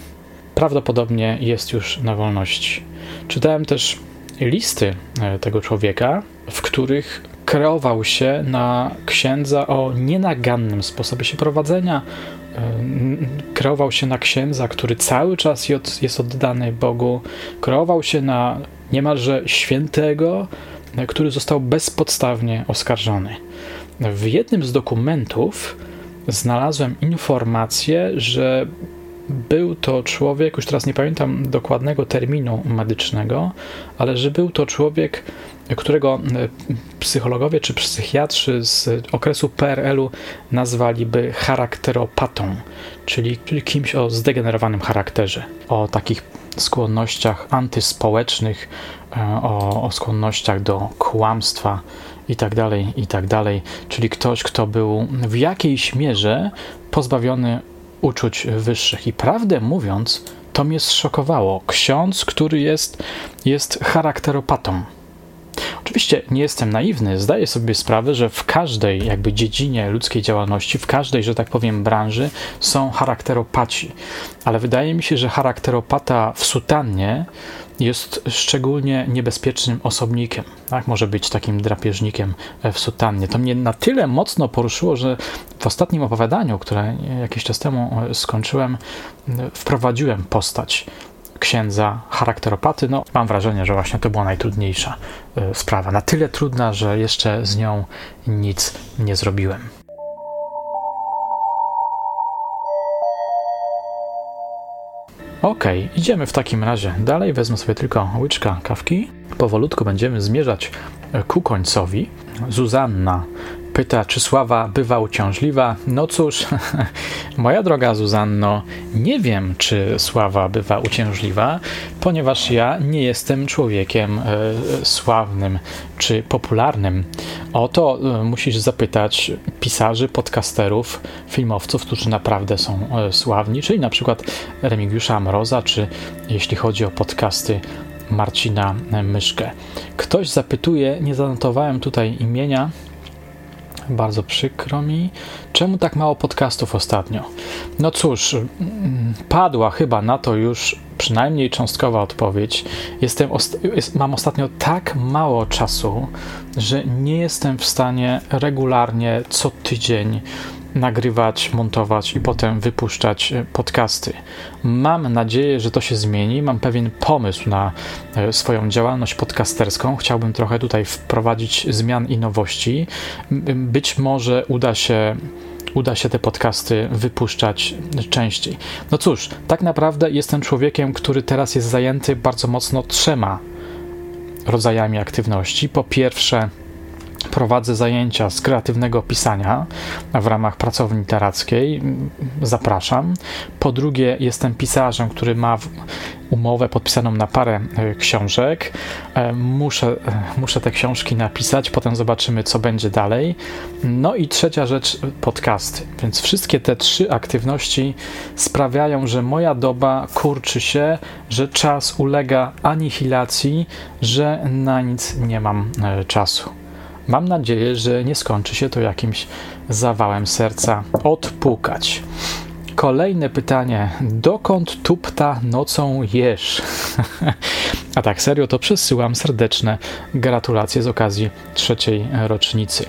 Prawdopodobnie jest już na wolności. Czytałem też listy tego człowieka, w których kreował się na księdza o nienagannym sposobie się prowadzenia, kreował się na księdza, który cały czas jest oddany Bogu, kreował się na niemalże świętego, który został bezpodstawnie oskarżony. W jednym z dokumentów znalazłem informację, że był to człowiek, już teraz nie pamiętam dokładnego terminu medycznego, ale że był to człowiek, którego e, psychologowie czy psychiatrzy z okresu PRL-u nazwaliby charakteropatą, czyli, czyli kimś o zdegenerowanym charakterze, o takich skłonnościach antyspołecznych, e, o, o skłonnościach do kłamstwa i tak dalej, i tak dalej, czyli ktoś, kto był w jakiejś mierze pozbawiony uczuć wyższych. I prawdę mówiąc, to mnie zszokowało. Ksiądz, który jest, jest charakteropatą. Oczywiście nie jestem naiwny, zdaję sobie sprawę, że w każdej jakby dziedzinie ludzkiej działalności, w każdej, że tak powiem, branży są charakteropaci, ale wydaje mi się, że charakteropata w sutannie jest szczególnie niebezpiecznym osobnikiem. Tak? Może być takim drapieżnikiem w sutannie. To mnie na tyle mocno poruszyło, że w ostatnim opowiadaniu, które jakiś czas temu skończyłem, wprowadziłem postać księdza charakteropaty. No, mam wrażenie, że właśnie to była najtrudniejsza e, sprawa. Na tyle trudna, że jeszcze z nią nic nie zrobiłem. Ok, idziemy w takim razie dalej. Wezmę sobie tylko łyczka kawki. Powolutku będziemy zmierzać ku końcowi. Zuzanna pyta, czy sława bywa uciążliwa. No cóż, moja droga Zuzanno, nie wiem, czy sława bywa uciążliwa, ponieważ ja nie jestem człowiekiem e, sławnym czy popularnym. O to e, musisz zapytać pisarzy, podcasterów, filmowców, którzy naprawdę są e, sławni, czyli na przykład Remigiusza Mroza, czy jeśli chodzi o podcasty Marcina Myszkę. Ktoś zapytuje, nie zanotowałem tutaj imienia, bardzo przykro mi. Czemu tak mało podcastów ostatnio? No cóż, mm, padła chyba na to już przynajmniej cząstkowa odpowiedź. Jestem jest, mam ostatnio tak mało czasu, że nie jestem w stanie regularnie co tydzień nagrywać, montować i potem wypuszczać e, podcasty. Mam nadzieję, że to się zmieni. Mam pewien pomysł na e, swoją działalność podcasterską. Chciałbym trochę tutaj wprowadzić zmian i nowości. Być może uda się uda się te podcasty wypuszczać częściej. No cóż, tak naprawdę jestem człowiekiem, który teraz jest zajęty bardzo mocno trzema rodzajami aktywności. Po pierwsze, prowadzę zajęcia z kreatywnego pisania w ramach pracowni literackiej. Zapraszam. Po drugie, jestem pisarzem, który ma umowę podpisaną na parę e, książek. E, muszę, e, muszę te książki napisać, potem zobaczymy, co będzie dalej. No i trzecia rzecz, podcasty. Więc wszystkie te trzy aktywności sprawiają, że moja doba kurczy się, że czas ulega anihilacji, że na nic nie mam czasu. Mam nadzieję, że nie skończy się to jakimś zawałem serca odpukać. Kolejne pytanie. Dokąd tupta nocą jesz? A tak serio, to przesyłam serdeczne gratulacje z okazji trzeciej rocznicy.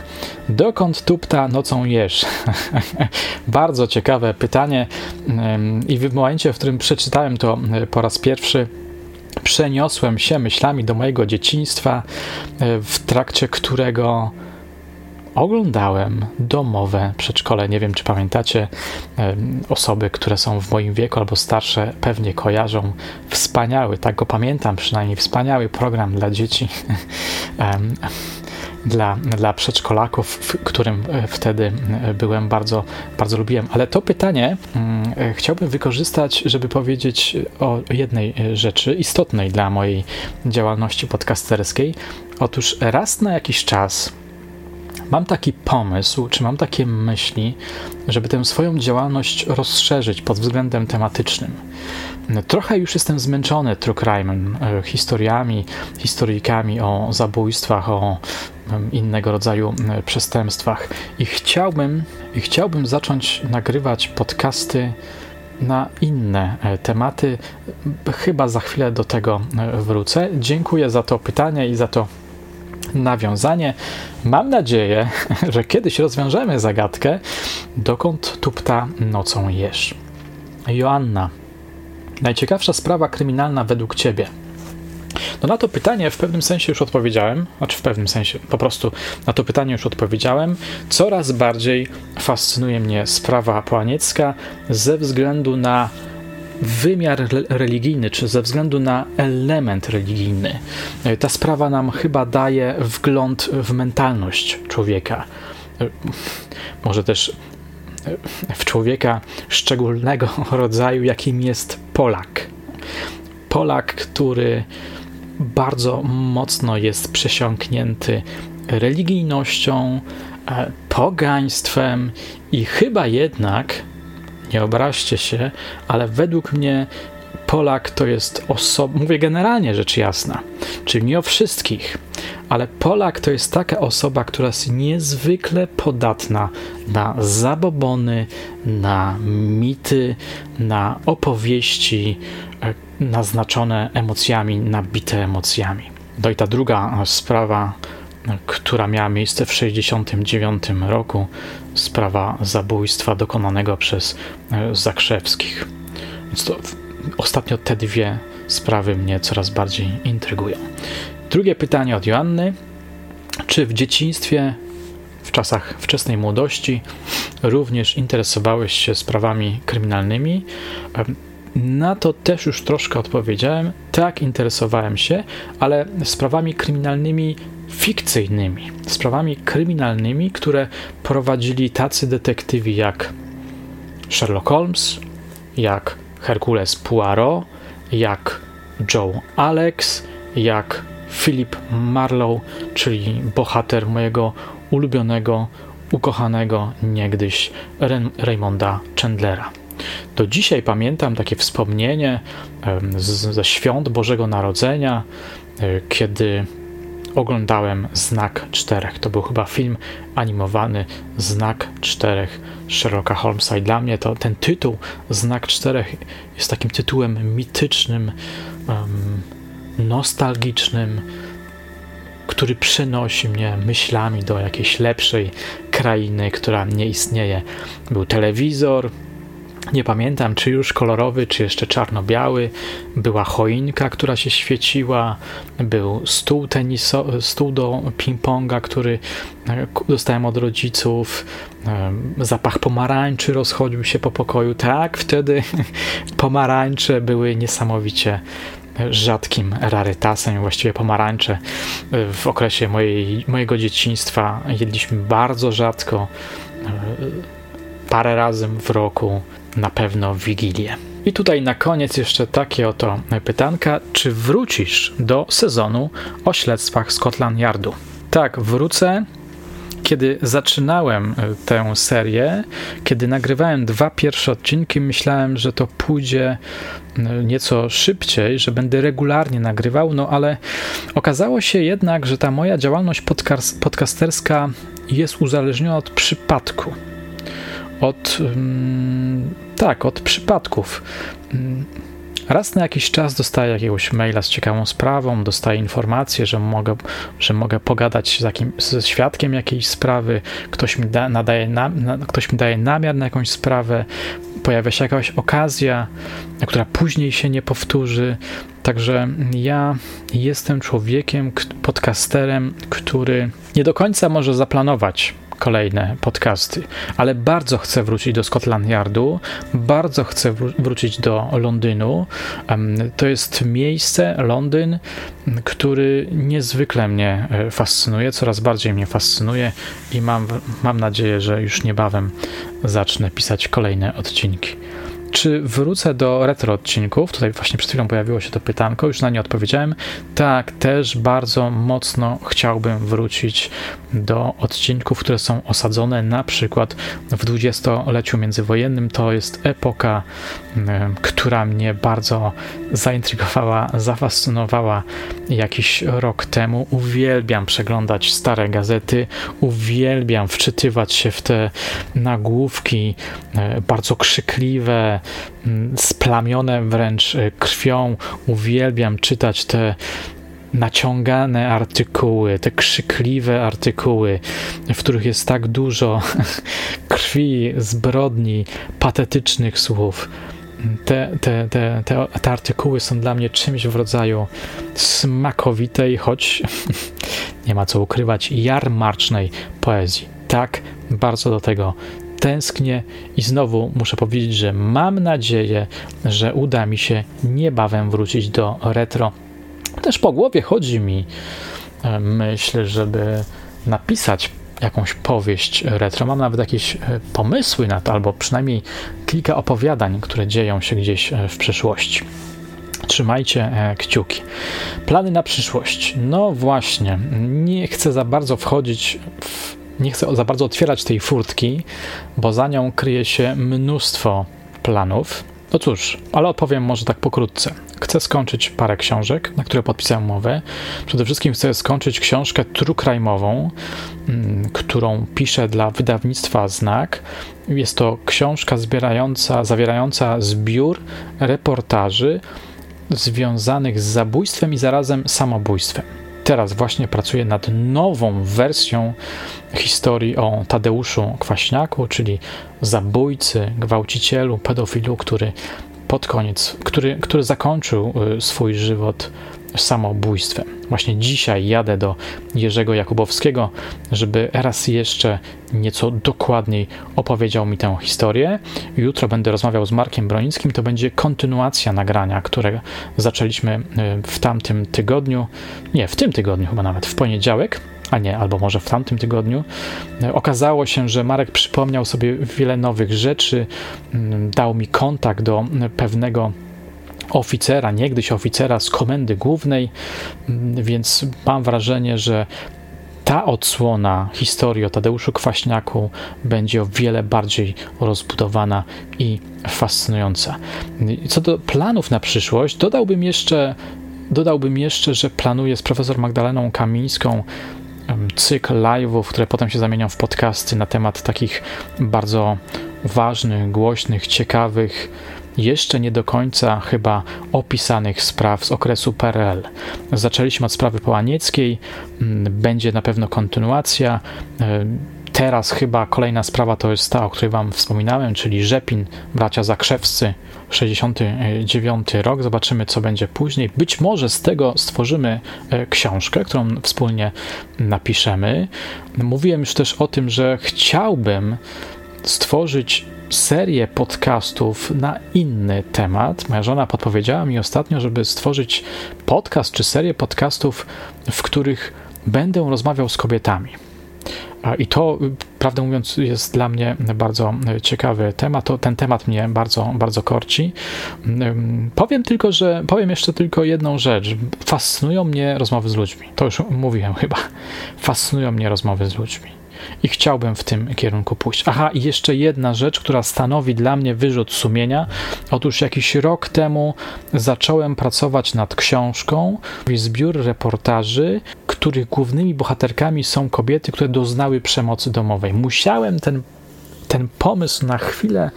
Dokąd tupta nocą jesz? Bardzo ciekawe pytanie i w momencie, w którym przeczytałem to po raz pierwszy, przeniosłem się myślami do mojego dzieciństwa, e, w trakcie którego oglądałem domowe przedszkole. Nie wiem, czy pamiętacie, e, osoby, które są w moim wieku albo starsze, pewnie kojarzą. Wspaniały, tak go pamiętam przynajmniej, wspaniały program dla dzieci. dla, dla przedszkolaków, którym e, wtedy e, byłem, bardzo, bardzo lubiłem. Ale to pytanie mm, e, chciałbym wykorzystać, żeby powiedzieć o jednej rzeczy istotnej dla mojej działalności podcasterskiej. Otóż raz na jakiś czas mam taki pomysł, czy mam takie myśli, żeby tę swoją działalność rozszerzyć pod względem tematycznym. Trochę już jestem zmęczony true crime'em, historiami, historyjkami o zabójstwach, o innego rodzaju przestępstwach i chciałbym, i chciałbym zacząć nagrywać podcasty na inne e, tematy. Chyba za chwilę do tego e, wrócę. Dziękuję za to pytanie i za to nawiązanie. Mam nadzieję, że kiedyś rozwiążemy zagadkę, dokąd tupta nocą jesz. Joanna, najciekawsza sprawa kryminalna według ciebie. No na to pytanie w pewnym sensie już odpowiedziałem, znaczy w pewnym sensie, po prostu na to pytanie już odpowiedziałem. Coraz bardziej fascynuje mnie sprawa połaniecka ze względu na wymiar religijny, czy ze względu na element religijny. Ta sprawa nam chyba daje wgląd w mentalność człowieka. Może też w człowieka szczególnego rodzaju, jakim jest Polak. Polak, który bardzo mocno jest przesiąknięty religijnością, e, pogaństwem i chyba jednak, nie obraźcie się, ale według mnie Polak to jest osoba, mówię generalnie rzecz jasna, czyli nie o wszystkich, ale Polak to jest taka osoba, która jest niezwykle podatna na zabobony, na mity, na opowieści naznaczone emocjami, nabite emocjami. No i ta druga sprawa, która miała miejsce w 1969 roku, sprawa zabójstwa dokonanego przez e, Zakrzewskich. Więc to ostatnio te dwie sprawy mnie coraz bardziej intrygują. Drugie pytanie od Joanny. Czy w dzieciństwie, w czasach wczesnej młodości, również interesowałeś się sprawami kryminalnymi? Na to też już troszkę odpowiedziałem. Tak, interesowałem się, ale sprawami kryminalnymi fikcyjnymi. Sprawami kryminalnymi, które prowadzili tacy detektywi jak Sherlock Holmes, jak Hercules Poirot, jak Joe Alex, jak Philip Marlowe, czyli bohater mojego ulubionego, ukochanego niegdyś Raymonda Chandlera. Do dzisiaj pamiętam takie wspomnienie ze świąt Bożego Narodzenia, e, kiedy oglądałem Znak Czterech. To był chyba film animowany Znak Czterech Sherlocka Holmesa i dla mnie to ten tytuł Znak Czterech jest takim tytułem mitycznym, nostalgicznym, który przenosi mnie myślami do jakiejś lepszej krainy, która nie istnieje. Był telewizor, nie pamiętam, czy już kolorowy, czy jeszcze czarno-biały. Była choinka, która się świeciła. Był stół, teniso, stół do ping-ponga, który e, dostałem od rodziców. E, zapach pomarańczy rozchodził się po pokoju. Tak, wtedy pomarańcze były niesamowicie rzadkim rarytasem. Właściwie pomarańcze e, w okresie mojej, mojego dzieciństwa jedliśmy bardzo rzadko parę razy w roku na pewno w Wigilię. I tutaj na koniec jeszcze takie oto pytanka. Czy wrócisz do sezonu o śledztwach Scotland Yardu? Tak, wrócę. Kiedy zaczynałem e, tę serię, kiedy nagrywałem dwa pierwsze odcinki, myślałem, że to pójdzie e, nieco szybciej, że będę regularnie nagrywał, no ale okazało się jednak, że ta moja działalność podcasterska jest uzależniona od przypadku od tak, od przypadków. Raz na jakiś czas dostaję jakiegoś maila z ciekawą sprawą, dostaję informację, że mogę, że mogę pogadać z jakim, ze świadkiem jakiejś sprawy, ktoś mi, da, nadaje na, na, ktoś mi daje namiar na jakąś sprawę, pojawia się jakaś okazja, która później się nie powtórzy. Także ja jestem człowiekiem, podcasterem, który nie do końca może zaplanować kolejne podcasty, ale bardzo chcę wrócić do Scotland Yardu, bardzo chcę wrócić do Londynu. To jest miejsce, Londyn, który niezwykle mnie e, fascynuje, coraz bardziej mnie fascynuje i mam, mam nadzieję, że już niebawem zacznę pisać kolejne odcinki. Czy wrócę do retro odcinków? Tutaj właśnie przed chwilą pojawiło się to pytanko, już na nie odpowiedziałem. Tak, też bardzo mocno chciałbym wrócić do odcinków, które są osadzone na przykład w dwudziestoleciu międzywojennym. To jest epoka, która mnie bardzo zaintrygowała, zafascynowała jakiś rok temu. Uwielbiam przeglądać stare gazety, uwielbiam wczytywać się w te nagłówki e, bardzo krzykliwe, splamione wręcz e, krwią. Uwielbiam czytać te naciągane artykuły, te krzykliwe artykuły, w których jest tak dużo krwi, zbrodni, patetycznych słów. Te, te, te, te, te artykuły są dla mnie czymś w rodzaju smakowitej, choć nie ma co ukrywać, jarmarcznej poezji. Tak bardzo do tego tęsknię i znowu muszę powiedzieć, że mam nadzieję, że uda mi się niebawem wrócić do retro. Też po głowie chodzi mi e, myśl, żeby napisać jakąś powieść retro. Mam nawet jakieś e, pomysły na to, albo przynajmniej kilka opowiadań, które dzieją się gdzieś e, w przeszłości. Trzymajcie kciuki. Plany na przyszłość. No właśnie, nie chcę za bardzo wchodzić w nie chcę za bardzo otwierać tej furtki, bo za nią kryje się mnóstwo planów. No cóż, ale odpowiem może tak pokrótce. Chcę skończyć parę książek, na które podpisałem umowę. Przede wszystkim chcę skończyć książkę trukrajmową, mm, którą piszę dla wydawnictwa Znak. Jest to książka zbierająca, zawierająca zbiór reportaży związanych z zabójstwem i zarazem samobójstwem teraz właśnie pracuję nad nową wersją historii o Tadeuszu Kwaśniaku, czyli zabójcy, gwałcicielu, pedofilu, który pod koniec, który, który zakończył y, swój żywot samobójstwem. Właśnie dzisiaj jadę do Jerzego Jakubowskiego, żeby raz jeszcze nieco dokładniej opowiedział mi tę historię. Jutro będę rozmawiał z Markiem Bronickim. To będzie kontynuacja nagrania, które zaczęliśmy y, w tamtym tygodniu. Nie, w tym tygodniu chyba nawet, w poniedziałek a nie, albo może w tamtym tygodniu, y, okazało się, że Marek przypomniał sobie wiele nowych rzeczy, mm, dał mi kontakt do pewnego oficera, niegdyś oficera z komendy głównej, mm, więc mam wrażenie, że ta odsłona historii o Tadeuszu Kwaśniaku będzie o wiele bardziej rozbudowana i fascynująca. Co do planów na przyszłość, dodałbym jeszcze, dodałbym jeszcze że planuję z profesor Magdaleną Kamińską cykl live'ów, które potem się zamienią w podcasty na temat takich bardzo ważnych, głośnych, ciekawych, jeszcze nie do końca chyba opisanych spraw z okresu PRL. Zaczęliśmy od sprawy połanieckiej, mm, będzie na pewno kontynuacja. E, teraz chyba kolejna sprawa to jest ta, o której Wam wspominałem, czyli Rzepin, bracia Zakrzewscy, 69 rok. Zobaczymy, co będzie później. Być może z tego stworzymy e, książkę, którą wspólnie napiszemy. Mówiłem już też o tym, że chciałbym stworzyć serię podcastów na inny temat. Moja żona podpowiedziała mi ostatnio, żeby stworzyć podcast czy serię podcastów, w których będę rozmawiał z kobietami. I to, prawdę mówiąc, jest dla mnie bardzo ciekawy temat. To, ten temat mnie bardzo, bardzo korci. Powiem tylko, że powiem jeszcze tylko jedną rzecz. Fascynują mnie rozmowy z ludźmi. To już mówiłem chyba. Fascynują mnie rozmowy z ludźmi i chciałbym w tym kierunku pójść. Aha, i jeszcze jedna rzecz, która stanowi dla mnie wyrzut sumienia. Otóż jakiś rok temu zacząłem pracować nad książką, zbiór reportaży, których głównymi bohaterkami są kobiety, które doznały przemocy domowej. Musiałem ten, ten pomysł na chwilę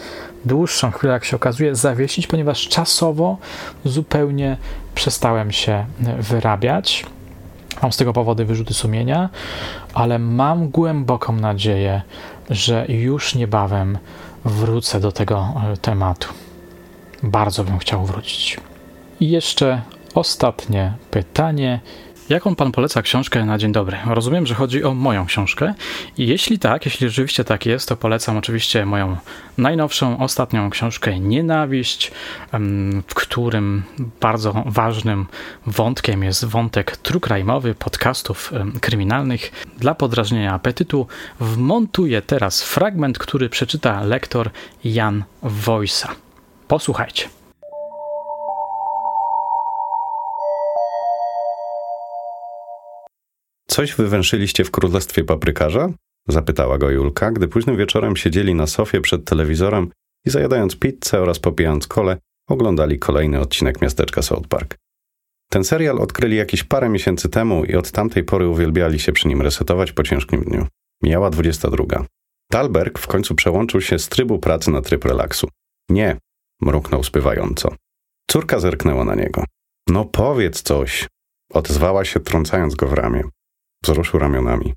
dłuższą chwilę, jak się okazuje, zawiesić, ponieważ czasowo zupełnie przestałem się wyrabiać. Mam z tego powodu wyrzuty sumienia, ale mam głęboką nadzieję, że już niebawem wrócę do tego e, tematu. Bardzo bym chciał wrócić. I jeszcze ostatnie pytanie. Jaką pan poleca książkę na dzień dobry? Rozumiem, że chodzi o moją książkę. I jeśli tak, jeśli rzeczywiście tak jest, to polecam oczywiście moją najnowszą, ostatnią książkę Nienawiść, w którym bardzo ważnym wątkiem jest wątek trukrajmowy podcastów kryminalnych. Dla podrażnienia apetytu wmontuję teraz fragment, który przeczyta lektor Jan Wojsa. Posłuchajcie. Coś wywęszyliście w królestwie paprykarza? Zapytała go Julka, gdy późnym wieczorem siedzieli na sofie przed telewizorem i zajadając pizzę oraz popijając kole, oglądali kolejny odcinek miasteczka South Park. Ten serial odkryli jakieś parę miesięcy temu i od tamtej pory uwielbiali się przy nim resetować po ciężkim dniu. Mijała 22. Talberg w końcu przełączył się z trybu pracy na tryb relaksu. Nie, mruknął spywająco. Córka zerknęła na niego. No powiedz coś, Odezwała się, trącając go w ramię. Wzruszył ramionami.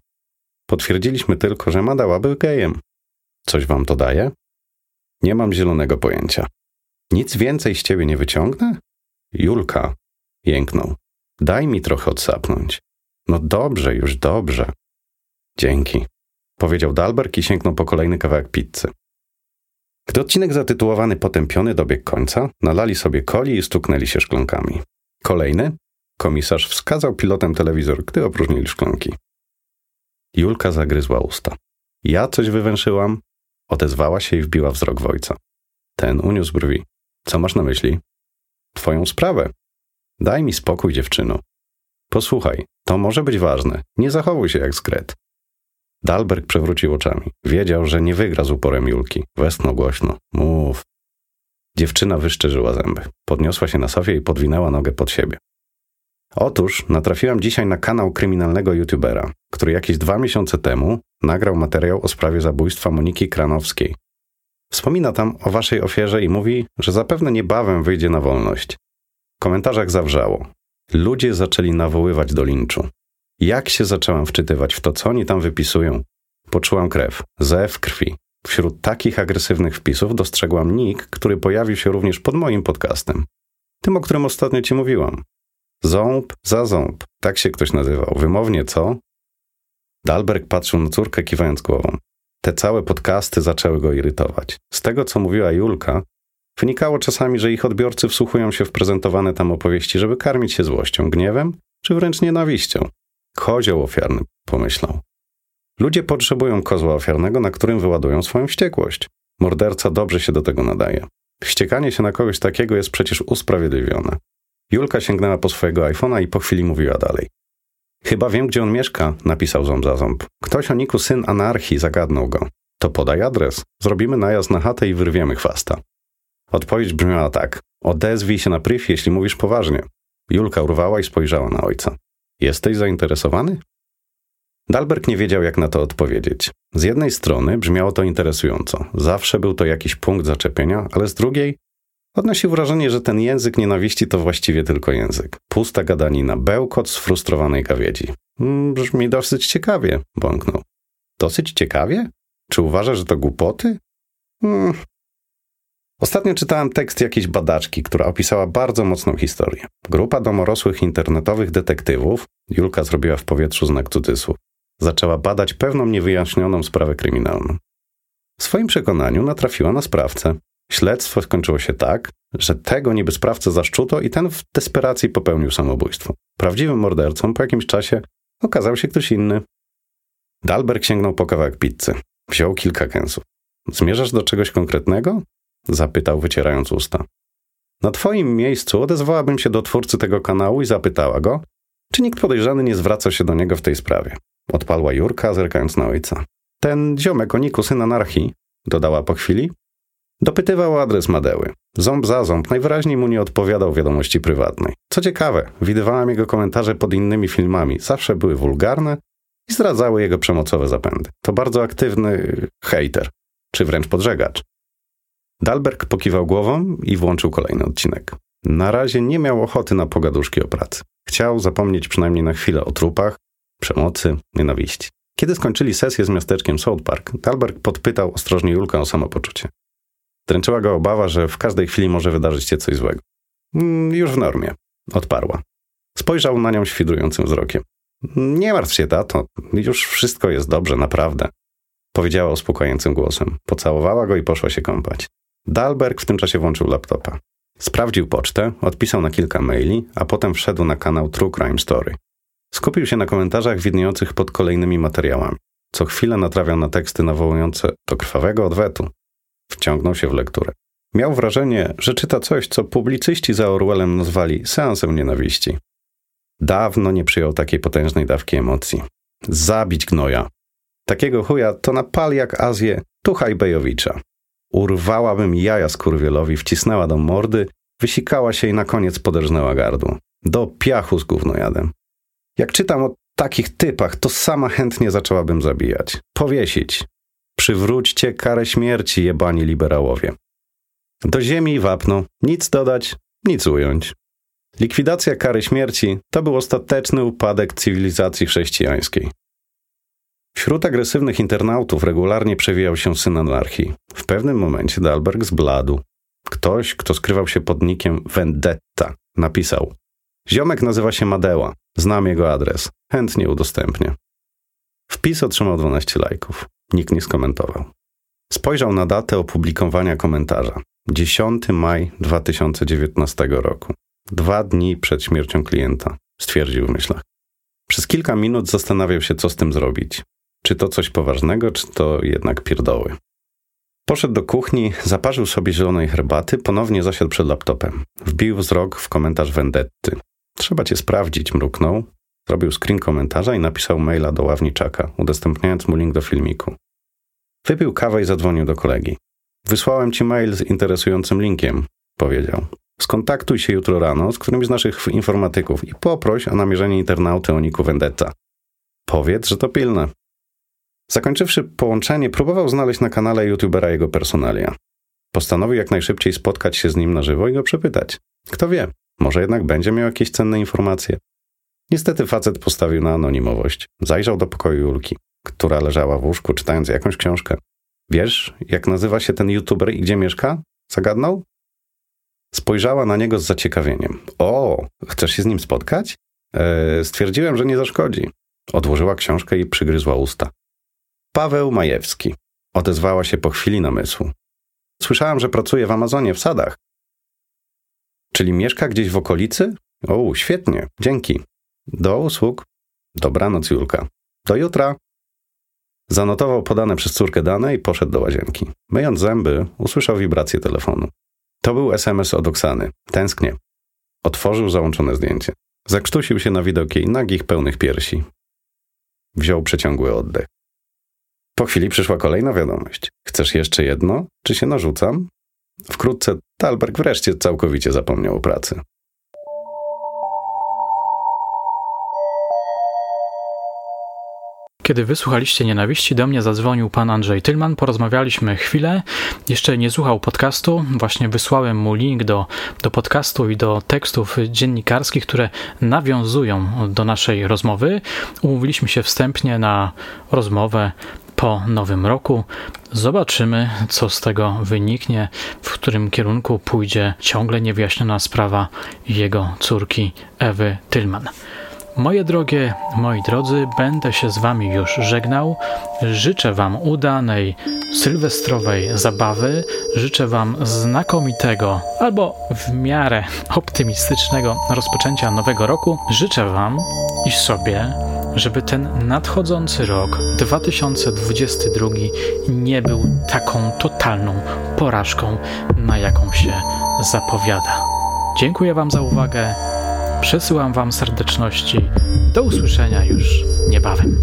Potwierdziliśmy tylko, że Mada był gejem. Coś wam to daje? Nie mam zielonego pojęcia. Nic więcej z ciebie nie wyciągnę? Julka, jęknął. Daj mi trochę odsapnąć. No dobrze, już dobrze. Dzięki, powiedział Dalberg i sięgnął po kolejny kawałek pizzy. Gdy odcinek zatytułowany Potępiony dobiegł końca, nalali sobie coli i stuknęli się szklankami. Kolejny? Komisarz wskazał pilotem telewizor, gdy opróżnili szklanki. Julka zagryzła usta. Ja coś wywęszyłam? Odezwała się i wbiła wzrok w ojca. Ten uniósł brwi. Co masz na myśli? Twoją sprawę. Daj mi spokój, dziewczyno. Posłuchaj, to może być ważne. Nie zachowuj się jak skret. Dalberg przewrócił oczami. Wiedział, że nie wygra z uporem Julki. Westchnął głośno. Mów. Dziewczyna wyszczerzyła zęby. Podniosła się na sofie i podwinęła nogę pod siebie. Otóż natrafiłam dzisiaj na kanał kryminalnego youtubera, który jakieś dwa miesiące temu nagrał materiał o sprawie zabójstwa Moniki Kranowskiej. Wspomina tam o waszej ofierze i mówi, że zapewne niebawem wyjdzie na wolność. W komentarzach zawrzało. Ludzie zaczęli nawoływać do linczu. Jak się zaczęłam wczytywać w to, co oni tam wypisują, poczułam krew, zew krwi. Wśród takich agresywnych wpisów dostrzegłam nick, który pojawił się również pod moim podcastem. Tym, o którym ostatnio ci mówiłam. Ząb za ząb. Tak się ktoś nazywał. Wymownie co? Dalberg patrzył na córkę, kiwając głową. Te całe podcasty zaczęły go irytować. Z tego, co mówiła Julka, wynikało czasami, że ich odbiorcy wsłuchują się w prezentowane tam opowieści, żeby karmić się złością, gniewem czy wręcz nienawiścią. Kozioł ofiarny, pomyślał. Ludzie potrzebują kozła ofiarnego, na którym wyładują swoją wściekłość. Morderca dobrze się do tego nadaje. Wściekanie się na kogoś takiego jest przecież usprawiedliwione. Julka sięgnęła po swojego iPhone'a i po chwili mówiła dalej. Chyba wiem, gdzie on mieszka, napisał ząb za ząb. Ktoś o niku syn anarchii zagadnął go. To podaj adres. Zrobimy najazd na chatę i wyrwiemy chwasta. Odpowiedź brzmiała tak. Odezwij się na priv, jeśli mówisz poważnie. Julka urwała i spojrzała na ojca. Jesteś zainteresowany? Dalberg nie wiedział, jak na to odpowiedzieć. Z jednej strony brzmiało to interesująco. Zawsze był to jakiś punkt zaczepienia, ale z drugiej Odnosi wrażenie, że ten język nienawiści to właściwie tylko język. Pusta gadanina, bełkot sfrustrowanej gawiedzi. Mm, brzmi dosyć ciekawie, bąknął. Dosyć ciekawie? Czy uważa, że to głupoty? Hmm. Ostatnio czytałem tekst jakiejś badaczki, która opisała bardzo mocną historię. Grupa domorosłych internetowych detektywów, Julka zrobiła w powietrzu znak cudzysłów, zaczęła badać pewną niewyjaśnioną sprawę kryminalną. W swoim przekonaniu natrafiła na sprawcę, Śledztwo skończyło się tak, że tego niby sprawcę zaszczuto i ten w desperacji popełnił samobójstwo. Prawdziwym mordercą po jakimś czasie okazał się ktoś inny. Dalberg sięgnął po kawałek pizzy. Wziął kilka kęsów. Zmierzasz do czegoś konkretnego? Zapytał, wycierając usta. Na twoim miejscu odezwałabym się do twórcy tego kanału i zapytała go, czy nikt podejrzany nie zwraca się do niego w tej sprawie. Odpalła Jurka, zerkając na ojca. Ten ziomek o Niku, syn anarchii, dodała po chwili, Dopytywał adres Madeły. Ząb za ząb najwyraźniej mu nie odpowiadał wiadomości prywatnej. Co ciekawe, widywałem jego komentarze pod innymi filmami. Zawsze były wulgarne i zdradzały jego przemocowe zapędy. To bardzo aktywny hater, czy wręcz podżegacz. Dalberg pokiwał głową i włączył kolejny odcinek. Na razie nie miał ochoty na pogaduszki o pracy. Chciał zapomnieć przynajmniej na chwilę o trupach, przemocy, nienawiści. Kiedy skończyli sesję z miasteczkiem South Park, Dalberg podpytał ostrożnie Julkę o samopoczucie. Dręczyła go obawa, że w każdej chwili może wydarzyć się coś złego. Mm, już w normie, odparła. Spojrzał na nią świdrującym wzrokiem. Nie martw się, tato, już wszystko jest dobrze, naprawdę. Powiedziała uspokajającym głosem. Pocałowała go i poszła się kąpać. Dalberg w tym czasie włączył laptopa. Sprawdził pocztę, odpisał na kilka maili, a potem wszedł na kanał True Crime Story. Skupił się na komentarzach widniejących pod kolejnymi materiałami. Co chwilę natrawiał na teksty nawołujące do krwawego odwetu, Wciągnął się w lekturę. Miał wrażenie, że czyta coś, co publicyści za Orwellem nazwali seansem nienawiści. Dawno nie przyjął takiej potężnej dawki emocji. Zabić gnoja. Takiego chuja to na pal jak Azję Tuchaj Bejowicza. Urwałabym jaja skurwielowi, wcisnęła do mordy, wysikała się i na koniec poderżnęła gardło. Do piachu z gównojadem. Jak czytam o takich typach, to sama chętnie zaczęłabym zabijać. Powiesić. Przywróćcie karę śmierci, jebani liberałowie. Do ziemi i wapno, nic dodać, nic ująć. Likwidacja kary śmierci to był ostateczny upadek cywilizacji chrześcijańskiej. Wśród agresywnych internautów regularnie przewijał się syn anarchii. W pewnym momencie Dalberg zbladł. Ktoś, kto skrywał się pod nikiem Vendetta, napisał: Ziomek nazywa się Madeła. Znam jego adres. Chętnie udostępnię. Wpis otrzymał 12 lajków. Nikt nie skomentował. Spojrzał na datę opublikowania komentarza. 10 maj 2019 roku. Dwa dni przed śmiercią klienta, stwierdził w myślach. Przez kilka minut zastanawiał się, co z tym zrobić. Czy to coś poważnego, czy to jednak pierdoły. Poszedł do kuchni, zaparzył sobie zielonej herbaty, ponownie zasiadł przed laptopem. Wbił wzrok w komentarz Vendetty. Trzeba cię sprawdzić, mruknął. Zrobił screen komentarza i napisał maila do ławniczaka, udostępniając mu link do filmiku. Wypił kawę i zadzwonił do kolegi. Wysłałem ci mail z interesującym linkiem, powiedział. Skontaktuj się jutro rano z którymś z naszych informatyków i poproś o namierzenie internauty o Niku Vendetta. Powiedz, że to pilne. Zakończywszy połączenie, próbował znaleźć na kanale youtubera jego personalia. Postanowił jak najszybciej spotkać się z nim na żywo i go przepytać. Kto wie, może jednak będzie miał jakieś cenne informacje. Niestety facet postawił na anonimowość. Zajrzał do pokoju Julki, która leżała w łóżku czytając jakąś książkę. Wiesz, jak nazywa się ten youtuber i gdzie mieszka? Zagadnął? Spojrzała na niego z zaciekawieniem. O, chcesz się z nim spotkać? Eee, stwierdziłem, że nie zaszkodzi. Odłożyła książkę i przygryzła usta. Paweł Majewski. Odezwała się po chwili namysłu. Słyszałam, że pracuje w Amazonie w sadach. Czyli mieszka gdzieś w okolicy? O, świetnie, dzięki. Do usług. Dobranoc, Julka. Do jutra. Zanotował podane przez córkę dane i poszedł do łazienki. Myjąc zęby, usłyszał wibrację telefonu. To był SMS od Oksany. Tęsknie. Otworzył załączone zdjęcie. Zakrztusił się na widok jej nagich, pełnych piersi. Wziął przeciągły oddech. Po chwili przyszła kolejna wiadomość. Chcesz jeszcze jedno? Czy się narzucam? Wkrótce Talberg wreszcie całkowicie zapomniał o pracy. Kiedy wysłuchaliście nienawiści, do mnie zadzwonił pan Andrzej Tylman, porozmawialiśmy chwilę. Jeszcze nie słuchał podcastu, właśnie wysłałem mu link do, do podcastu i do tekstów dziennikarskich, które nawiązują do naszej rozmowy. Umówiliśmy się wstępnie na rozmowę po nowym roku. Zobaczymy, co z tego wyniknie, w którym kierunku pójdzie ciągle niewyjaśniona sprawa jego córki Ewy Tylman. Moje drogie, moi drodzy, będę się z Wami już żegnał. Życzę Wam udanej sylwestrowej zabawy. Życzę Wam znakomitego albo w miarę optymistycznego rozpoczęcia nowego roku. Życzę Wam i sobie, żeby ten nadchodzący rok 2022 nie był taką totalną porażką, na jaką się zapowiada. Dziękuję Wam za uwagę. Przesyłam Wam serdeczności. Do usłyszenia już niebawem.